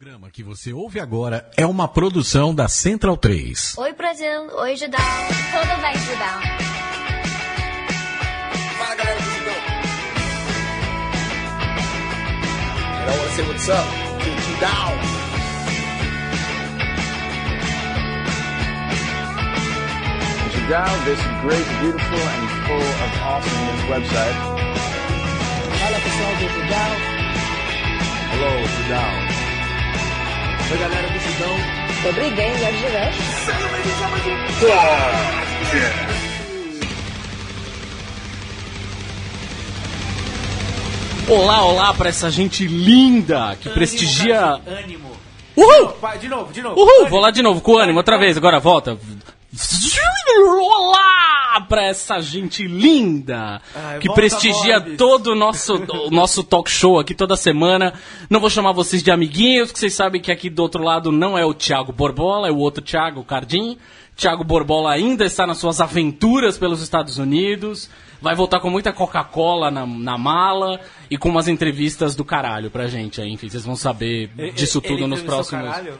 O programa que você ouve agora é uma produção da Central 3. Oi, Brasil. Oi, Judão. Tudo bem, Judão? Fala galera do Judão. I wanna say what's up to Judão. Judão, this great, beautiful, and full of awesomeness website. Fala pessoal do Judão. Hello, Judão. Oi, galera do Sidão. Sobre games. Sejam. Olá, olá para essa gente linda que ânimo, prestigia. Ânimo. Uhul! De novo, de novo. Uhul, ânimo. vou lá de novo com ânimo, outra vez, agora volta. Olá! Pra essa gente linda Ai, que prestigia todo o nosso, o nosso talk show aqui toda semana. Não vou chamar vocês de amiguinhos, porque vocês sabem que aqui do outro lado não é o Thiago Borbola, é o outro Thiago Cardim. Thiago Borbola ainda está nas suas aventuras pelos Estados Unidos. Vai voltar com muita Coca-Cola na, na mala e com umas entrevistas do caralho pra gente aí. Enfim, vocês vão saber Ele- disso ele tudo nos entrevistou próximos. caralho?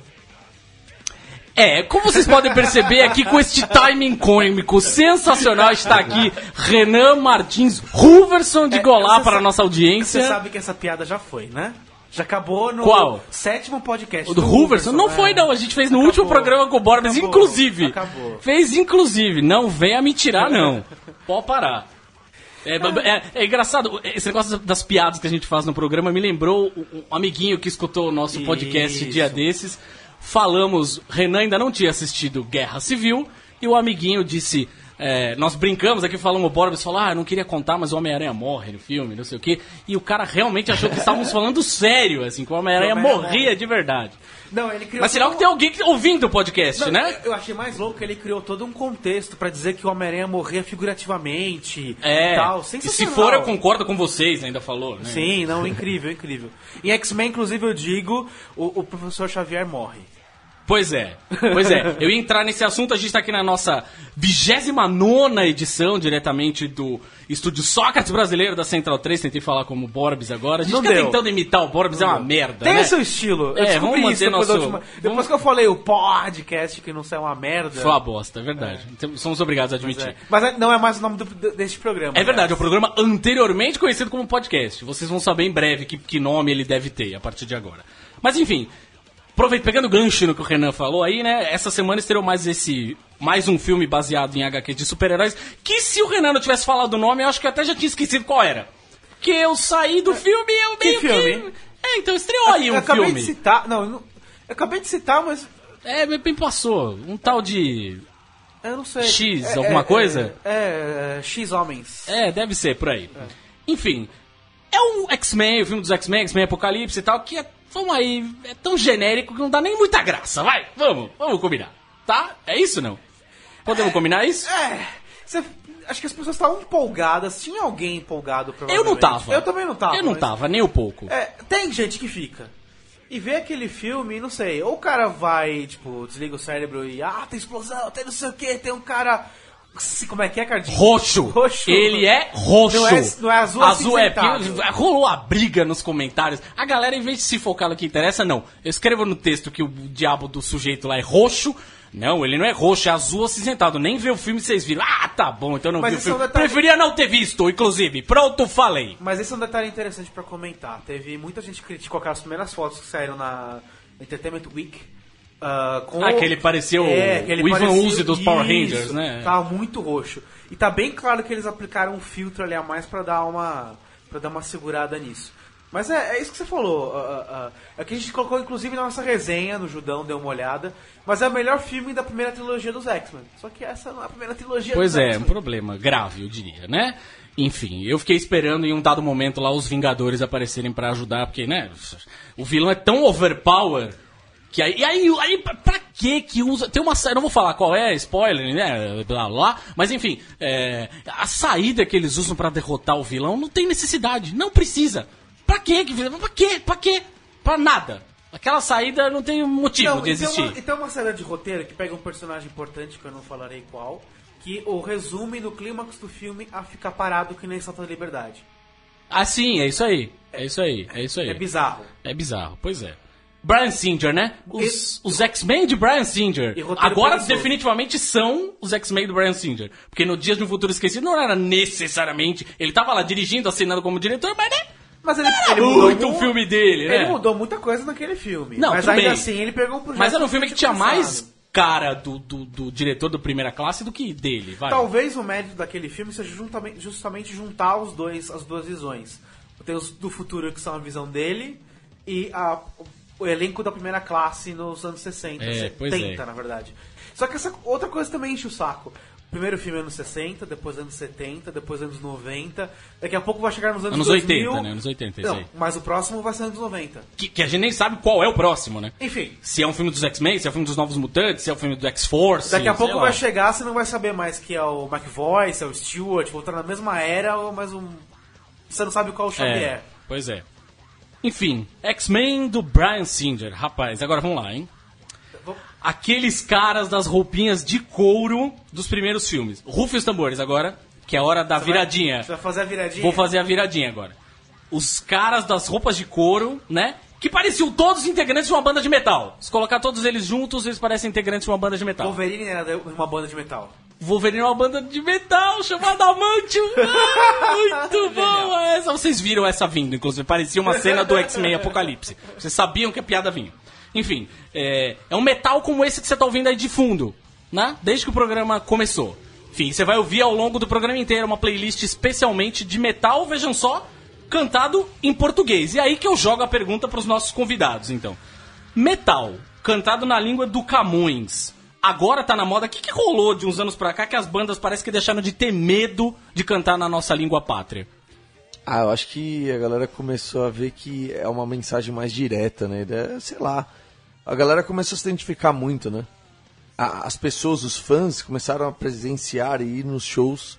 É, como vocês podem perceber aqui com este timing cômico sensacional está aqui Renan Martins Ruverson de É, Golá para a sa- nossa audiência. Você sabe que essa piada já foi, né? Já acabou no Qual? sétimo podcast. O do Ruverson? Não é. foi, não. A gente fez no Acabou. último programa com o Borbes, Acabou. inclusive. Acabou. Fez inclusive. Não venha me tirar, não. Pode parar. É, é- é engraçado, esse negócio das piadas que a gente faz no programa me lembrou um um amiguinho que escutou o nosso podcast Isso. dia desses. Falamos, Renan ainda não tinha assistido Guerra Civil, e o amiguinho disse. é, nós brincamos aqui, falamos, o Borbes falou, ah, não queria contar, mas o Homem-Aranha morre no filme, não sei o quê. E o cara realmente achou que estávamos falando sério, assim, que o Homem-Aranha Homem-Aranha morria de verdade. Não, ele criou. Mas sinal todo que tem alguém que- ouvindo o podcast, Não, né? Eu achei mais louco que ele criou todo um contexto pra dizer que o Homem-Aranha morria figurativamente. É. Tal. E se Sensacional. for, eu concordo com vocês, ainda falou, né? Sim, não, incrível, incrível. Em X-Men, inclusive, eu digo, o, o professor Xavier morre. Pois é, pois é. Eu ia entrar nesse assunto, a gente tá aqui na nossa 29 edição, diretamente do estúdio Sócrates Brasileiro da Central 3. Tentei falar como Borbes agora. A gente Não fica deu. tentando imitar o Borbes, é uma merda. Tem né? seu estilo. Eu É, vamos manter depois, nosso- última- vamos- depois que eu falei o podcast, que não sai uma merda. Foi uma bosta, é verdade. Então, Somos obrigados a admitir. É. Mas é- não é mais o nome do, deste programa. É verdade, é o programa anteriormente conhecido como podcast. Vocês vão saber em breve que, que nome ele deve ter a partir de agora. Mas enfim, aproveita, pegando o gancho no que o Renan falou aí, né? Essa semana estreou mais esse. Mais um filme baseado em HQ de super-heróis. Que se o Renan não tivesse falado o nome, eu acho que eu até já tinha esquecido qual era. Que eu saí do filme e eu Que meio filme? que. É, então estreou aí eu um acabei filme. de citar. Não, eu acabei de citar, mas É, bem passou. Um tal de. eu não sei. X, É- alguma é- coisa? É, é, X Homens. É, deve ser, por aí. Enfim, é um X-Men, o filme dos X-Men, X-Men Apocalipse e tal, que é, vamos aí, é tão genérico que não dá nem muita graça. Vai, vamos, vamos combinar. Tá? É isso não? Podemos combinar isso? É, cê- acho que as pessoas estavam empolgadas. Tinha alguém empolgado, Eu não tava. Eu também não tava. Eu não mas- tava, nem um pouco. É, tem gente que fica. E vê aquele filme, não sei, ou o cara vai, tipo, desliga o cérebro e, ah, tem explosão, tem não sei o que, tem um cara. Como é que é, Cardinho? Roxo. Roxo. Ele é roxo. Não é- não é azul Azul é porque rolou a briga nos comentários. A galera, em vez de se focar no que interessa, não. Eu escrevo no texto que o diabo do sujeito lá é roxo. Não, ele não é roxo, é azul acinzentado. Nem vê o filme vocês viram. Ah, tá bom, então não Mas vi o isso é um filme. detalhe- Preferia não ter visto, inclusive. Pronto, falei. Mas esse é um detalhe interessante pra comentar. Teve muita gente que criticou aquelas primeiras fotos que saíram na Entertainment Week. Ah, com Ah, que ele parecia o- que ele o Ivan Uzi dos Power Isso, Rangers, né? Tava muito roxo. E tá bem claro que eles aplicaram um filtro ali a mais pra dar uma, pra dar uma segurada nisso. Mas é, é isso que você falou. ah, ah. É que a gente colocou inclusive na nossa resenha no Judão, deu uma olhada. Mas é o melhor filme da primeira trilogia dos X-Men. Só que essa não é a primeira trilogia Pois dos é, um X-Men. problema grave, eu diria, né? Enfim, eu fiquei esperando em um dado momento lá os Vingadores aparecerem pra ajudar, porque, né, o vilão é tão overpower que aí, e aí, aí pra que que usa, tem uma, sa- eu não vou falar qual é, spoiler, né, blá blá, mas enfim, é, a saída que eles usam pra derrotar o vilão não tem necessidade, não precisa. Pra quê? que- Pra quê? Pra quê? Pra nada. Aquela saída não tem motivo Não, de e tem existir. uma- E tem uma saída de roteiro que pega um personagem importante, que eu não falarei qual, que o resume no clímax do filme a ficar parado que nem Salto da Liberdade. Ah, sim, é isso aí. É isso aí, é isso aí. É bizarro. É bizarro, pois é. Brian Singer, né? Os, os X-Men de Brian Singer. Agora definitivamente são os X-Men do Brian Singer. Porque no Dias de um Futuro Esquecido não era necessariamente. Ele tava lá dirigindo, assinando como diretor, mas né? Mas ele, ele Muito mudou o filme dele, né? Ele mudou muita coisa naquele filme. Não, mas ainda bem. assim ele pegou um projeto. Mas era um filme que tinha pensado. mais cara do, do, do diretor do primeira classe do que dele, vai. Talvez o mérito daquele filme seja juntamente, justamente juntar os dois, as duas visões. Tem os do futuro, que são a visão dele, e a- o elenco da primeira classe nos anos 60, É, pois 70, é. na verdade. Só que essa outra coisa também enche o saco. Primeiro filme anos 60, depois anos 70, depois anos 90. Daqui a pouco vai chegar nos anos, Anos 2000. 80, né? Anos 80, isso Não, mas o próximo vai ser anos 90. Que, que a gente nem sabe qual é o próximo, né? Enfim, Se é um filme dos X-Men, se é um filme dos Novos Mutantes, se é um filme do X-Force. Daqui a pouco lá. vai chegar, você não vai saber mais que é o McVoy, se é o Stewart, voltando na mesma era, ou mais um. Você não sabe qual o Xavier. É, pois é. Enfim, X-Men do Brian Singer. Rapaz, agora vamos lá, hein? Aqueles caras das roupinhas de couro dos primeiros filmes. Rufem os tambores agora, que é a hora da Você viradinha. Vai, você vai fazer a viradinha? Vou fazer a viradinha agora. Os caras das roupas de couro, né? Que pareciam todos integrantes de uma banda de metal. Se colocar todos eles juntos, eles parecem integrantes de uma banda de metal. Wolverine era uma banda de metal. Wolverine é uma banda de metal chamada Amantium. Ah, muito boa essa. Vocês viram essa vindo, inclusive. Parecia uma cena do X-Men Apocalipse. Vocês sabiam que a piada vinha. Enfim, é, é um metal como esse que você tá ouvindo aí de fundo, né? Desde que o programa começou. Enfim, você vai ouvir ao longo do programa inteiro uma playlist especialmente de metal, vejam só, cantado em português. E aí que eu jogo a pergunta pros nossos convidados, então. Metal, cantado na língua do Camões. Agora tá na moda. O que, que rolou de uns anos pra cá que as bandas parece que deixaram de ter medo de cantar na nossa língua pátria? Ah, eu acho que a galera começou a ver que é uma mensagem mais direta, né? É, sei lá. A galera começou a se identificar muito, né? As pessoas, os fãs, começaram a presenciar e ir nos shows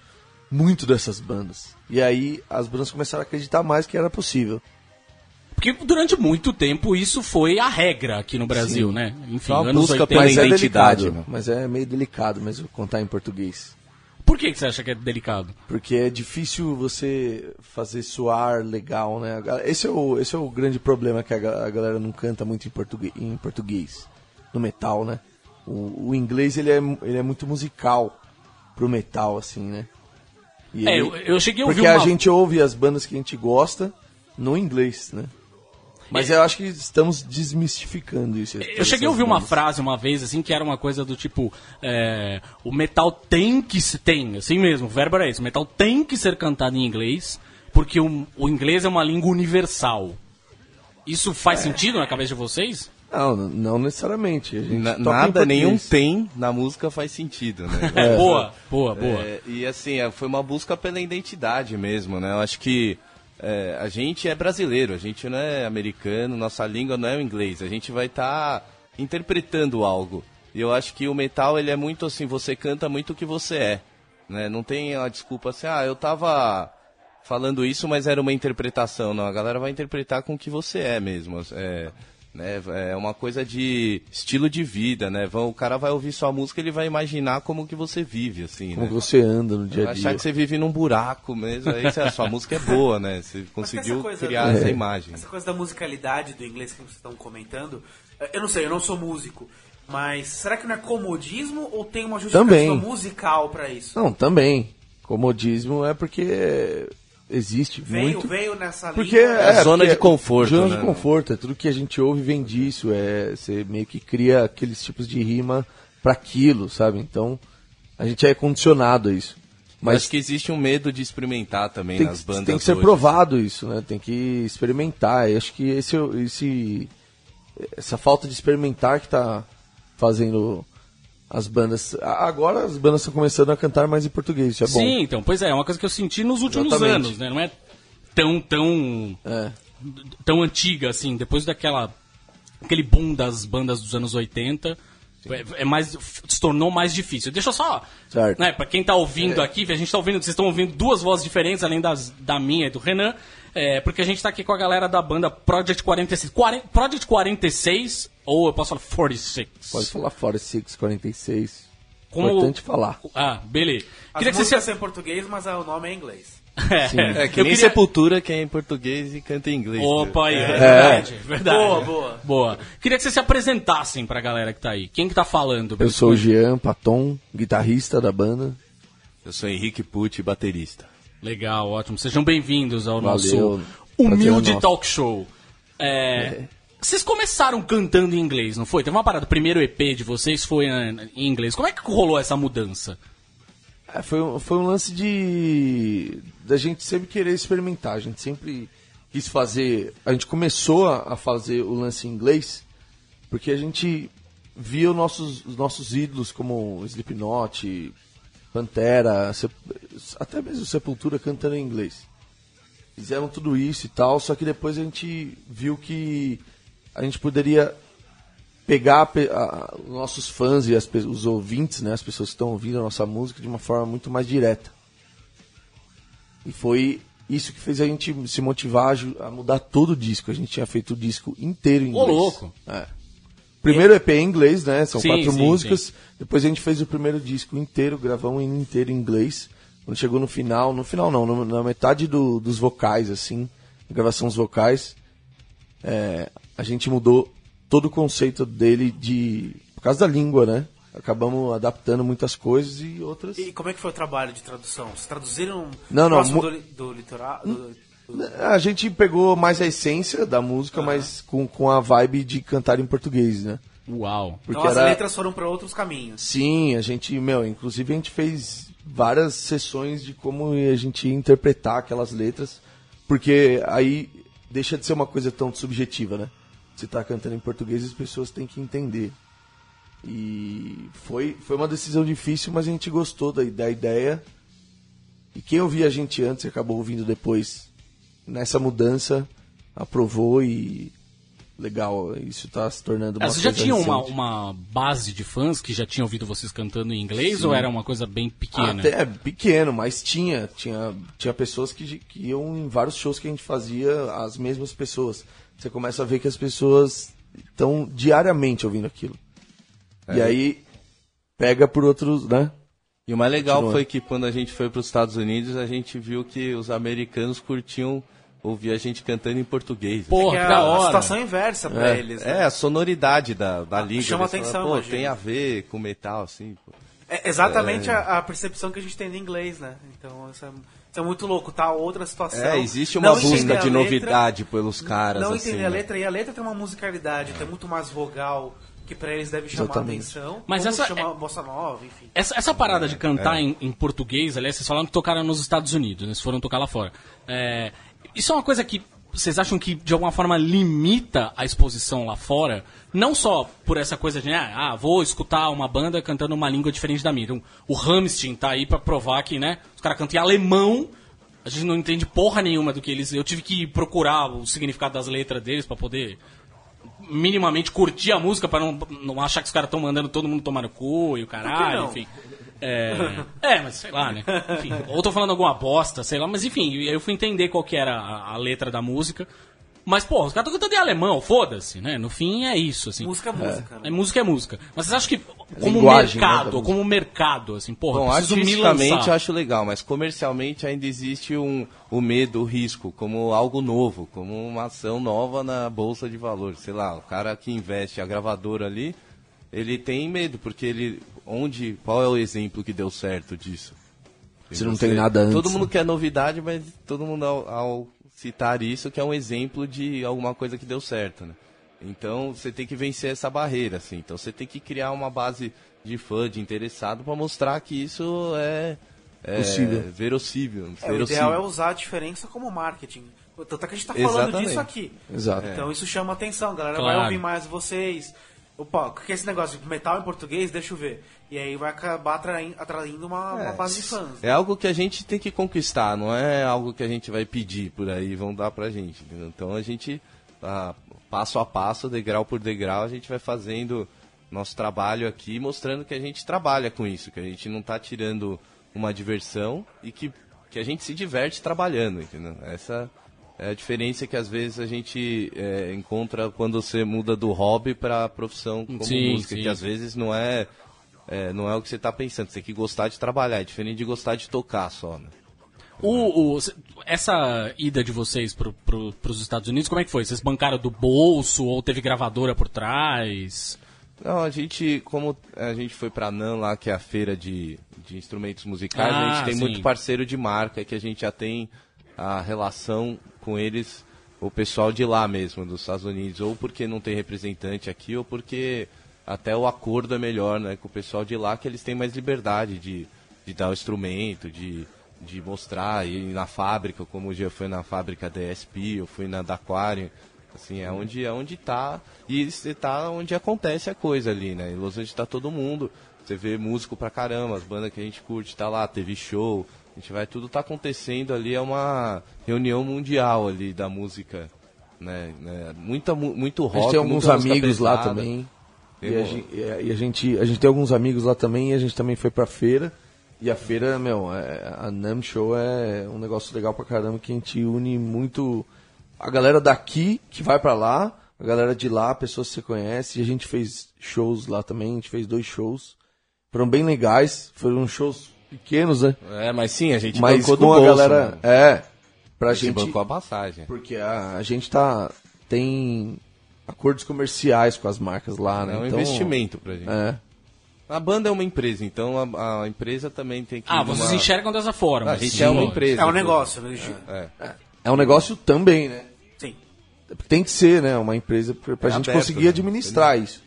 muito dessas bandas. E aí as bandas começaram a acreditar mais que era possível. Porque durante muito tempo isso foi a regra aqui no Brasil, né? Enfim, uma anos busca 80. pela Mas é identidade, delicado, mas é meio delicado mesmo contar em português. Por que, que você acha que é delicado? Porque é difícil você fazer soar legal, né? Esse é o, esse é o grande problema que a, ga- a galera não canta muito em português, em português no metal, né? O, o inglês ele é, ele é muito musical pro metal, assim, né? E É, ele- eu, eu cheguei a ouvir porque uma... a gente ouve as bandas que a gente gosta no inglês, né? Mas eu acho que estamos desmistificando isso. Eu cheguei a ouvir uma frase uma vez, assim, que era uma coisa do tipo: é, o metal tem que se. Tem, assim mesmo, o verbo era esse: o metal tem que ser cantado em inglês, porque o, o inglês é uma língua universal. Isso faz sentido na cabeça de vocês? Não, não necessariamente. A gente Na- nada, nenhum tem na música faz sentido, né? É, boa, boa, boa. É, e assim, é, foi uma busca pela identidade mesmo, né? Eu acho que é, a gente é brasileiro, a gente não é americano, nossa língua não é o inglês. A gente vai estar interpretando algo. E eu acho que o metal, ele é muito assim, você canta muito o que você é. Né? Não tem a desculpa assim, ah, eu tava falando isso, mas era uma interpretação. Não, a galera vai interpretar com o que você é mesmo. É, né? é uma coisa de estilo de vida, né? Vão- O cara vai ouvir sua música, ele vai imaginar como que você vive, assim, Como né? você anda no dia Vai a achar dia. que você vive num buraco mesmo, aí você- a sua música é boa, né? Você conseguiu essa coisa criar do- essa imagem. Essa coisa da musicalidade do inglês que vocês estão comentando, eh, eu não sei, eu não sou músico, mas será que não é comodismo ou tem uma justificativa Também. musical pra isso? Não, também. Comodismo é porque existe Veio, muito. veio nessa Porque linha. é, zona porque de conforto, Zona né? de conforto, é tudo que a gente ouve vem disso, é você meio que cria aqueles tipos de rima para aquilo, sabe? Então a gente é condicionado a isso. Mas acho que existe um medo de experimentar também tem, nas bandas tem que ser hoje. provado isso, né? Tem que experimentar. Eu acho que esse, é esse essa falta de experimentar que tá fazendo as bandas. Agora as bandas estão começando a cantar mais em português, isso é bom. Sim, então, pois é, é uma coisa que eu senti nos últimos Exatamente. anos, né? Não é tão, tão, É. tão antiga, assim, depois daquela, aquele boom das bandas dos anos 80, é, é mais, se tornou mais difícil. Deixa eu só, Certo. né, pra quem tá ouvindo aqui, a gente tá ouvindo, vocês estão ouvindo duas vozes diferentes, além das, da minha e do Renan, é, porque a gente tá aqui com a galera da banda Project 46. Quaren- Project 46, ou eu posso falar 46. Pode falar fora 646. Como- Importante falar. Ah, beleza. As Queria que você são em português, mas o nome é em inglês. É que Eu nem queria- Sepultura que é em português e canta em inglês. Opa, aí, é, É. verdade, verdade. Boa, boa. Boa. Queria que vocês se apresentassem pra galera que tá aí. Quem que tá falando? Eu sou o Jean Paton, guitarrista da banda. Eu sou Henrique Pucci, baterista. Legal, ótimo. Sejam bem-vindos ao Valeu. nosso humilde é nosso. talk show. É, Vocês começaram cantando em inglês, não foi? Teve uma parada, o primeiro EP de vocês foi eh, em inglês. Como é que rolou essa mudança? É, foi, foi um lance de. da gente sempre querer experimentar. A gente sempre quis fazer. A gente começou a, a fazer o lance em inglês porque a gente via os nossos, os nossos ídolos como Slipknot, Pantera, até mesmo Sepultura cantando em inglês. Fizeram tudo isso e tal, só que depois a gente viu que a gente poderia pegar a pe- a- os nossos fãs e as os ouvintes, né, as pessoas que estão ouvindo a nossa música de uma forma muito mais direta. E foi isso que fez a gente se motivar a mudar todo o disco. A gente tinha feito o disco inteiro em Ô, inglês. louco. É. Primeiro EP em inglês, né? São Sim, quatro sim, músicas. Depois a gente fez o primeiro disco inteiro, gravamos inteiro em inglês. Quando chegou no final, no final não, no- na metade do- dos vocais, assim, gravação dos vocais, é, a gente mudou todo o conceito dele de. por causa da língua, né? Acabamos adaptando muitas coisas e outras. E como é que foi o trabalho de tradução? Vocês traduziram Não, não, do, do litoral? do- do- A gente pegou mais a essência da música, mas com, com a vibe de cantar em português, né? Uau. Porque Então as era- letras foram para outros caminhos. Sim, a gente, meu, inclusive a gente fez várias sessões de como a gente ia interpretar aquelas letras, porque aí deixa de ser uma coisa tão subjetiva, né? Você tá cantando em português, as pessoas têm que entender. E foi, foi uma decisão difícil, mas a gente gostou da, da ideia. E quem ouvia a gente antes e acabou ouvindo depois, nessa mudança, aprovou e legal, isso tá se tornando uma Vocês já tinham uma, uma base de fãs que já tinham ouvido vocês cantando em inglês ou era uma coisa bem pequena? Até pequeno, mas tinha. Tinha, tinha pessoas que, que iam em vários shows que a gente fazia, as mesmas pessoas. Você começa a ver que as pessoas estão diariamente ouvindo aquilo. E aí pega por outros, né? E o mais legal Continua. foi que quando a gente foi para os Estados Unidos, a gente viu que os americanos curtiam ouvir a gente cantando em português. Porra, é que da a, situação inversa para eles. né? É, a sonoridade da, da língua. chama eles falam, atenção, Pô, tem a ver com metal, assim. pô. É exatamente a, a percepção que a gente tem do inglês, né? Então é, isso é muito louco, tá? Outra situação. É, existe uma Não busca de letra, novidade pelos caras, Não assim. entender a né? letra, e a letra tem uma musicalidade, tem muito mais vogal, que pra eles deve chamar Exatamente. atenção. Mas essa chama é- bossa nova, enfim. Essa, essa parada de cantar em, em português, aliás, vocês falaram que tocaram nos Estados Unidos, né? Vocês foram tocar lá fora. É, isso é uma coisa que vocês acham que de alguma forma limita a exposição lá fora? Não só por essa coisa de, ah, ah, vou escutar uma banda cantando uma língua diferente da minha. Então, o Rammstein tá aí pra provar que, né, os caras cantam em alemão, a gente não entende porra nenhuma do que eles. Eu tive que procurar o significado das letras deles pra poder minimamente curtir a música pra não, não achar que os caras estão mandando todo mundo tomar no cu e o caralho, enfim. É, é, mas sei lá, né? Enfim, ou tô falando alguma bosta, sei lá, mas enfim, eu fui entender qual que era a, a letra da música. Mas, pô, os caras estão cantando em alemão, foda-se, né? No fim é isso, assim. Música é música, né? É música é música. Mas vocês acham que como linguagem, né, mercado, música. como mercado, assim, porra, Bom, artisticamente eu acho legal, mas comercialmente ainda existe um, o medo, o risco, como algo novo, como uma ação nova na bolsa de valores. Sei lá, o cara que investe a gravadora ali, ele tem medo, porque ele. Onde. Qual é o exemplo que deu certo disso? Se não tem nada antes, Todo mundo né? quer novidade, mas todo mundo ao, ao citar isso que é um exemplo de alguma coisa que deu certo, né? Então você tem que vencer essa barreira, assim. Então você tem que criar uma base de fã, de interessado, para mostrar que isso é, é Possível. verossível. É, o verossímil. ideal é usar a diferença como marketing. Tanto é que a gente tá falando Exatamente. disso aqui. Exato. Então isso chama atenção, a galera Claro. vai ouvir mais vocês. Opa, o que é esse negócio de metal em português? Deixa eu ver. E aí vai acabar atraindo, atraindo uma, uma base de fãs. É algo que a gente tem que conquistar, não é algo que a gente vai pedir por aí, vão dar pra gente. entendeu? Então a gente, ah, passo a passo, degrau por degrau, a gente vai fazendo nosso trabalho aqui, mostrando que a gente trabalha com isso, que a gente não tá tirando uma diversão e que, que a gente se diverte trabalhando, entendeu? Essa é a diferença que às vezes a gente é, encontra quando você muda do hobby pra profissão como Sim, música, sim. que às vezes não é é, não é o que você está pensando, você tem que gostar de trabalhar, é diferente de gostar de tocar só, né? O, o- essa ida de vocês pro, pro, pros Estados Unidos, como é que foi? Vocês bancaram do bolso ou teve gravadora por trás? Não, a gente, como a gente foi pra NAN lá, que é a feira de, de instrumentos musicais, a Ah, gente tem sim. muito parceiro de marca, que a gente já tem a relação com eles, o pessoal de lá mesmo, dos Estados Unidos, ou porque não tem representante aqui, ou porque até o acordo é melhor, né, com o pessoal de lá, que eles têm mais liberdade de, de dar o instrumento, de, de mostrar, ir na fábrica, como dia foi na fábrica da ESP, eu fui na da Aquarium, Assim, é onde, é onde tá. E você tá onde acontece a coisa ali, né? Em Los Angeles tá todo mundo. Você vê músico pra caramba, as bandas que a gente curte, tá lá, teve show. A gente vai, tudo tá acontecendo ali, é uma reunião mundial ali da música. Né? né? Muita, mu- muito A rock. gente tem alguns amigos lá pesada. também. E a, gente, e a gente, a gente tem alguns amigos lá também e a gente também foi pra feira. E a feira, meu, é- a NAM Show é um negócio legal pra caramba que a gente une muito a galera daqui que vai pra lá, a galera de lá, pessoas que você conhece. E a gente fez shows lá também, a gente fez dois shows. Foram bem legais, foram shows pequenos, né? É, mas sim, a gente Mas bancou com do a bolso, galera. né? É, pra A gente gente. bancou a passagem. Porque a, a gente tá. tem acordos comerciais com as marcas lá, né? É um Então, investimento pra gente. É. A banda é uma empresa, então a, a empresa também tem que. Ah, vocês numa- enxergam dessa forma. A gente sim. é uma empresa. É um então. negócio, né? É. É um negócio também, né? Sim. Tem que ser, né? Uma empresa pra, pra É gente aberto, conseguir né? administrar isso.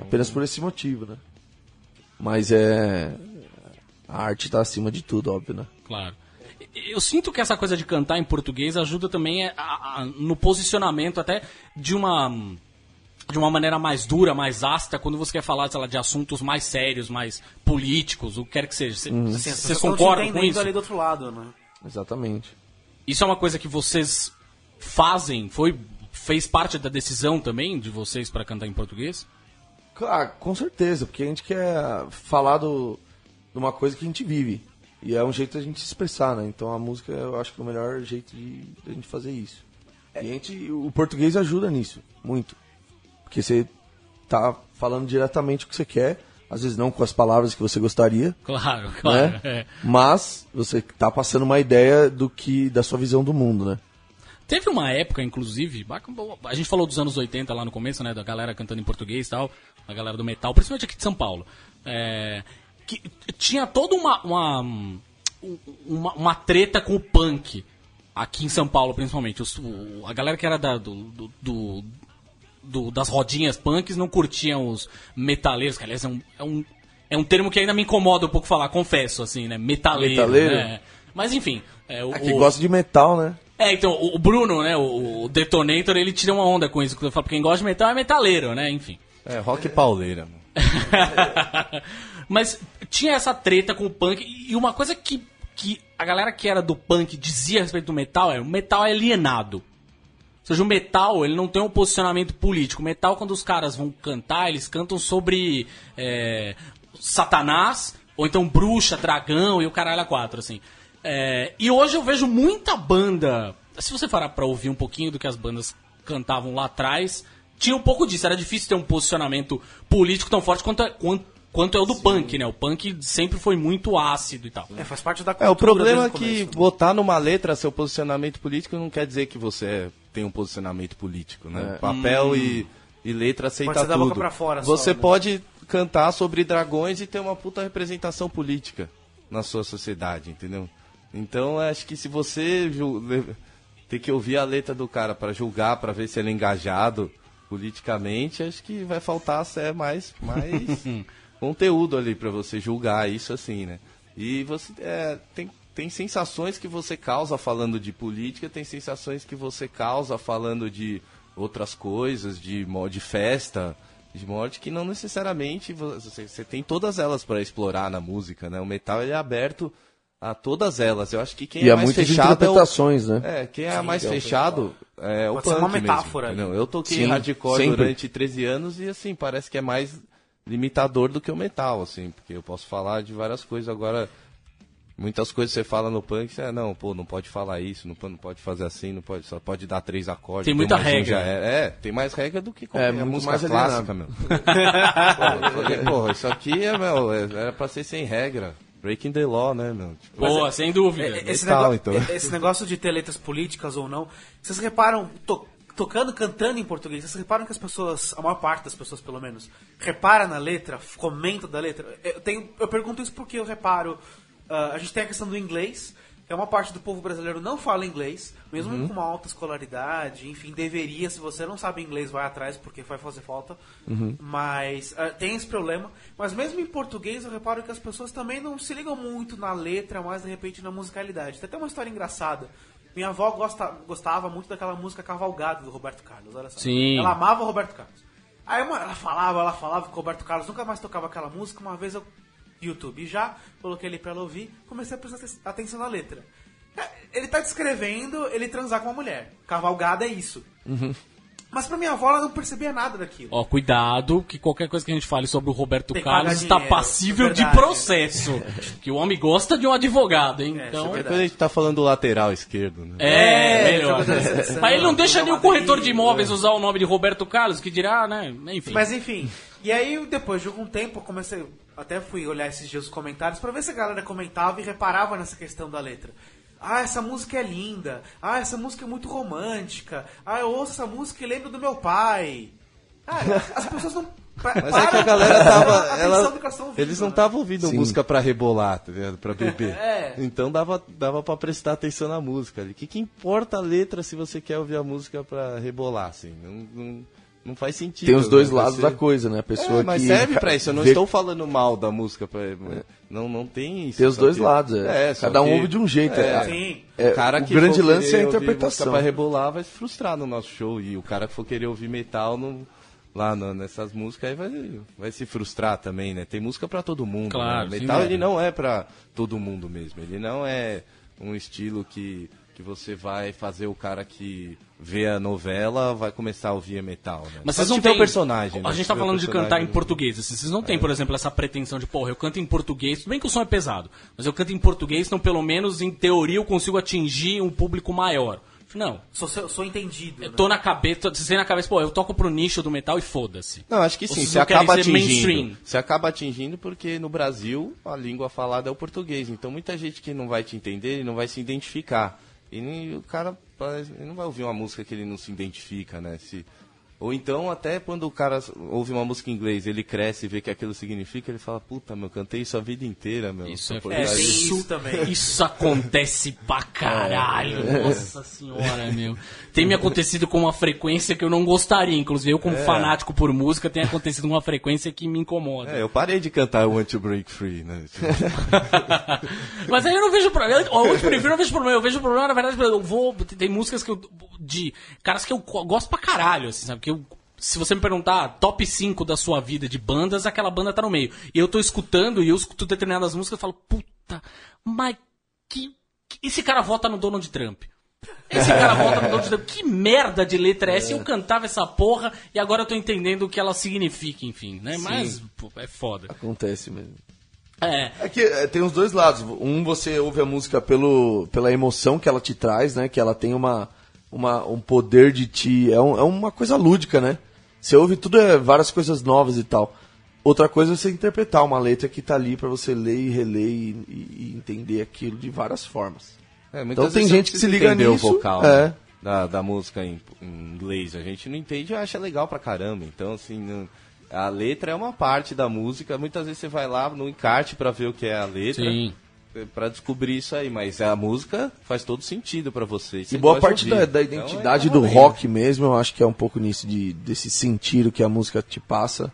Apenas por esse motivo, né? Mas é. A arte tá acima de tudo, óbvio, né? Claro. Eu sinto que essa coisa de cantar em português ajuda também a- a- no posicionamento até de uma de uma maneira mais dura, mais áspera, quando você quer falar, sei lá, de assuntos mais sérios, mais políticos, o que quer que seja. Cê- Uhum. Assim, pessoas estão te concordam com entendendo isso? ali do outro lado, né? Exatamente. Isso é uma coisa que vocês fazem? Foi fez parte da decisão também de vocês para cantar em português? Claro, com certeza, porque a gente quer falar do, de uma coisa que a gente vive. E é um jeito da gente se expressar, né? Então a música eu acho que é o melhor jeito de, de a gente fazer isso. E a gente, o português ajuda nisso, muito. Porque você tá falando diretamente o que você quer, às vezes não com as palavras que você gostaria, Claro, claro. né? é. Mas você tá passando uma ideia do que da sua visão do mundo, né? Teve uma época, inclusive, a gente falou dos anos 80 lá no começo, né? Da galera cantando em português e tal, da galera do metal, principalmente aqui de São Paulo. É, que tinha toda uma, uma, uma, uma treta com o punk, aqui em São Paulo, principalmente. Os- o- a galera que era da, do, do- do- do- das rodinhas punks não curtiam os metaleiros, que aliás é um, é um, é um termo que ainda me incomoda um pouco falar, confesso, assim, né? Metaleiro. Metaleiro? né? Mas enfim. É, o, Ah, que o- gosta de metal, né? é, então, o o Bruno, né, o o Detonator, ele tira uma onda com isso. que eu falo, Quem gosta de metal é metaleiro, né, enfim. É, rock pauleira. Mas tinha essa treta com o punk. E uma coisa que, que a galera que era do punk dizia a respeito do metal é o metal é alienado. Ou seja, o metal, ele não tem um posicionamento político. O metal, quando os caras vão cantar, eles cantam sobre é, Satanás, ou então bruxa, dragão e o caralho a quatro, assim. É, e hoje eu vejo muita banda. Se você parar pra ouvir um pouquinho do que as bandas cantavam lá atrás, tinha um pouco disso. Era difícil ter um posicionamento político tão forte quanto é, quanto, quanto é o do punk, né? O punk sempre foi muito ácido e tal. É, faz parte da É, o cultura problema é que começo, né? botar numa letra seu posicionamento político não quer dizer que você tem um posicionamento político, né? Papel e, e letra aceita Pode ser da tudo. boca pra fora só, você né? pode cantar sobre dragões e ter uma puta representação política na sua sociedade, entendeu? Então, acho que se você ter que ouvir a letra do cara pra julgar, pra ver se ele é engajado politicamente, acho que vai faltar é, mais, mais conteúdo ali pra você julgar isso assim, né? E você é, tem, tem sensações que você causa falando de política, tem sensações que você causa falando de outras coisas, de, de festa, de morte, que não necessariamente você, você tem todas elas pra explorar na música, né? O metal ele é aberto a todas elas. Eu acho que quem e é há mais muitas fechado é o, interpretações, né? é, quem é Sim, mais é fechado é o Pode ser punk uma metáfora mesmo, entendeu? Eu toquei Sim, hardcore sempre. durante 13 anos e assim, parece que é mais limitador do que o metal, assim, porque eu posso falar de várias coisas agora. Muitas coisas você fala no punk, você, não, pô, não pode falar isso, não, não pode fazer assim, não pode, só pode dar três acordes. Tem muita regra. já é, é, tem mais regra do que qualquer muito música mais clássica, meu. Pô, porra, isso aqui é, meu, é- era pra ser sem regra. breaking the law, né, meu? Tipo, Boa, sem dúvida. É, esse, Metal, negócio, então. é, esse negócio de ter letras políticas ou não, vocês reparam, to- tocando, cantando em português, vocês reparam que as pessoas, a maior parte das pessoas pelo menos, repara na letra, comenta da letra? Eu, tenho, eu pergunto isso porque eu reparo, ah, a gente tem a questão do inglês, que é uma parte do povo brasileiro não fala inglês, mesmo Uhum. com uma alta escolaridade, enfim, deveria, se você não sabe inglês, vai atrás, porque vai fazer falta. Uhum. Mas ah, tem esse problema. Mas mesmo em português, eu reparo que as pessoas também não se ligam muito na letra, mas de repente na musicalidade. Tem até uma história engraçada. Minha avó gosta, gostava muito daquela música Cavalgada do Roberto Carlos, olha só. Sim. Ela amava o Roberto Carlos. Aí uma- ela falava, ela falava que o Roberto Carlos nunca mais tocava aquela música. Uma vez eu, YouTube já, coloquei ele pra ela ouvir, comecei a prestar aten- atenção na letra. É, Ele tá descrevendo ele transar com uma mulher. Cavalgada é isso. Mas pra minha avó, ela não percebia nada daquilo. Ó, cuidado, que qualquer coisa que a gente fale sobre o Roberto Carlos está dinheiro, passível é de processo. que o homem gosta de um advogado, hein? É, então. é Depois a gente tá falando do lateral esquerdo, né? É, melhor. jogador de seleção, Mas ele não deixa nem o jogador corretor de imóveis usar o nome de Roberto Carlos, que dirá, né? Enfim. Mas enfim. E aí, depois de algum tempo, eu comecei. Até fui olhar esses dias os comentários pra ver se a galera comentava e reparava nessa questão da letra. Ah, essa música é linda. Ah, essa música é muito romântica. Ah, eu ouço essa música e lembro do meu pai. Cara, as pessoas não. Mas é param que a galera tava. atenção ela- ouvindo, eles não né? estavam ouvindo Sim. música pra rebolar, tá ligado? Pra beber. É. Então dava, dava pra prestar atenção na música. O que, que importa a letra se você quer ouvir a música pra rebolar, assim? Não, não, não faz sentido. Tem os dois né? lados Você- da coisa, né? A pessoa É, mas que serve pra isso. Eu não vê- estou falando mal da música. Pra... Não, não tem isso. Tem os dois que- lados, é. só Cada um que- ouve de um jeito. É, é. Sim. É, o cara o que grande for lance é a interpretação. pra rebolar vai se frustrar no nosso show. E o cara que for querer ouvir metal no- lá no- nessas músicas aí vai, vai se frustrar também, né? Tem música pra todo mundo. Claro, né? sim, Metal é. ele não é pra todo mundo mesmo. Ele não é um estilo que, que você vai fazer o cara que vê a novela vai começar a ouvir metal, né? Mas vocês não têm... o personagem. A né? gente Se tá falando de cantar em português. assim, Vocês não têm, por exemplo, essa pretensão de, porra, eu canto em português. Tudo bem que o som é pesado, mas eu canto em português, então pelo menos em teoria eu consigo atingir um público maior. Não. Sou, sou, sou entendido. Eu né? tô na cabeça, tô sei na cabeça, pô, eu toco pro nicho do metal e foda-se. Não, acho que sim. Você acaba atingindo. mainstream? Você acaba atingindo porque no Brasil a língua falada é o português. Então muita gente que não vai te entender e não vai se identificar. E o cara ele não vai ouvir uma música que ele não se identifica, né? Se, ou então até quando o cara ouve uma música em inglês, ele cresce e vê que aquilo significa, ele fala, puta, meu, cantei isso a vida inteira, meu. Isso é, É, porcaria." tem isso, isso também. isso acontece pra caralho. Nossa senhora, meu. Tem me acontecido com uma frequência que eu não gostaria. Inclusive, eu, como fanático por música, tem acontecido com uma frequência que me incomoda. É, eu parei de cantar I Want to Break Free, né? Mas aí eu não vejo problema. Por eu não vejo problema. Eu vejo problema, na verdade, eu vou. Tem músicas que eu. De caras que eu gosto pra caralho, assim, sabe? Que eu. Se você me perguntar top 5 da sua vida de bandas, aquela banda tá no meio. E eu tô escutando e eu escuto determinadas músicas e falo, puta, mas que. que- Esse cara vota no Donald Trump. Esse cara vota no Donald Trump. Que merda de letra é essa? Eu cantava essa porra e agora eu tô entendendo o que ela significa, enfim, né? Mas, pô, é foda. Acontece mesmo. É. É que é, tem os dois lados. Um, você ouve a música pelo, pela emoção que ela te traz, né? Que ela tem uma, uma, um poder de te... É, um- é uma coisa lúdica, né? Você ouve tudo, é várias coisas novas e tal. Outra coisa é você interpretar uma letra que tá ali pra você ler e reler e, e- e entender aquilo de várias formas. É, muitas Então tem gente que se liga entender nisso, o vocal é. né, da, da música em, em inglês. A gente não entende e acha legal pra caramba. Então, assim, não- a letra é uma parte da música. Muitas vezes você vai lá no encarte pra ver o que é a letra. Sim. Pra descobrir isso aí, mas a música faz todo sentido pra você. E boa parte da, da Então, identidade é do rock mesmo, eu acho que é um pouco nisso, de, desse sentido que a música te passa.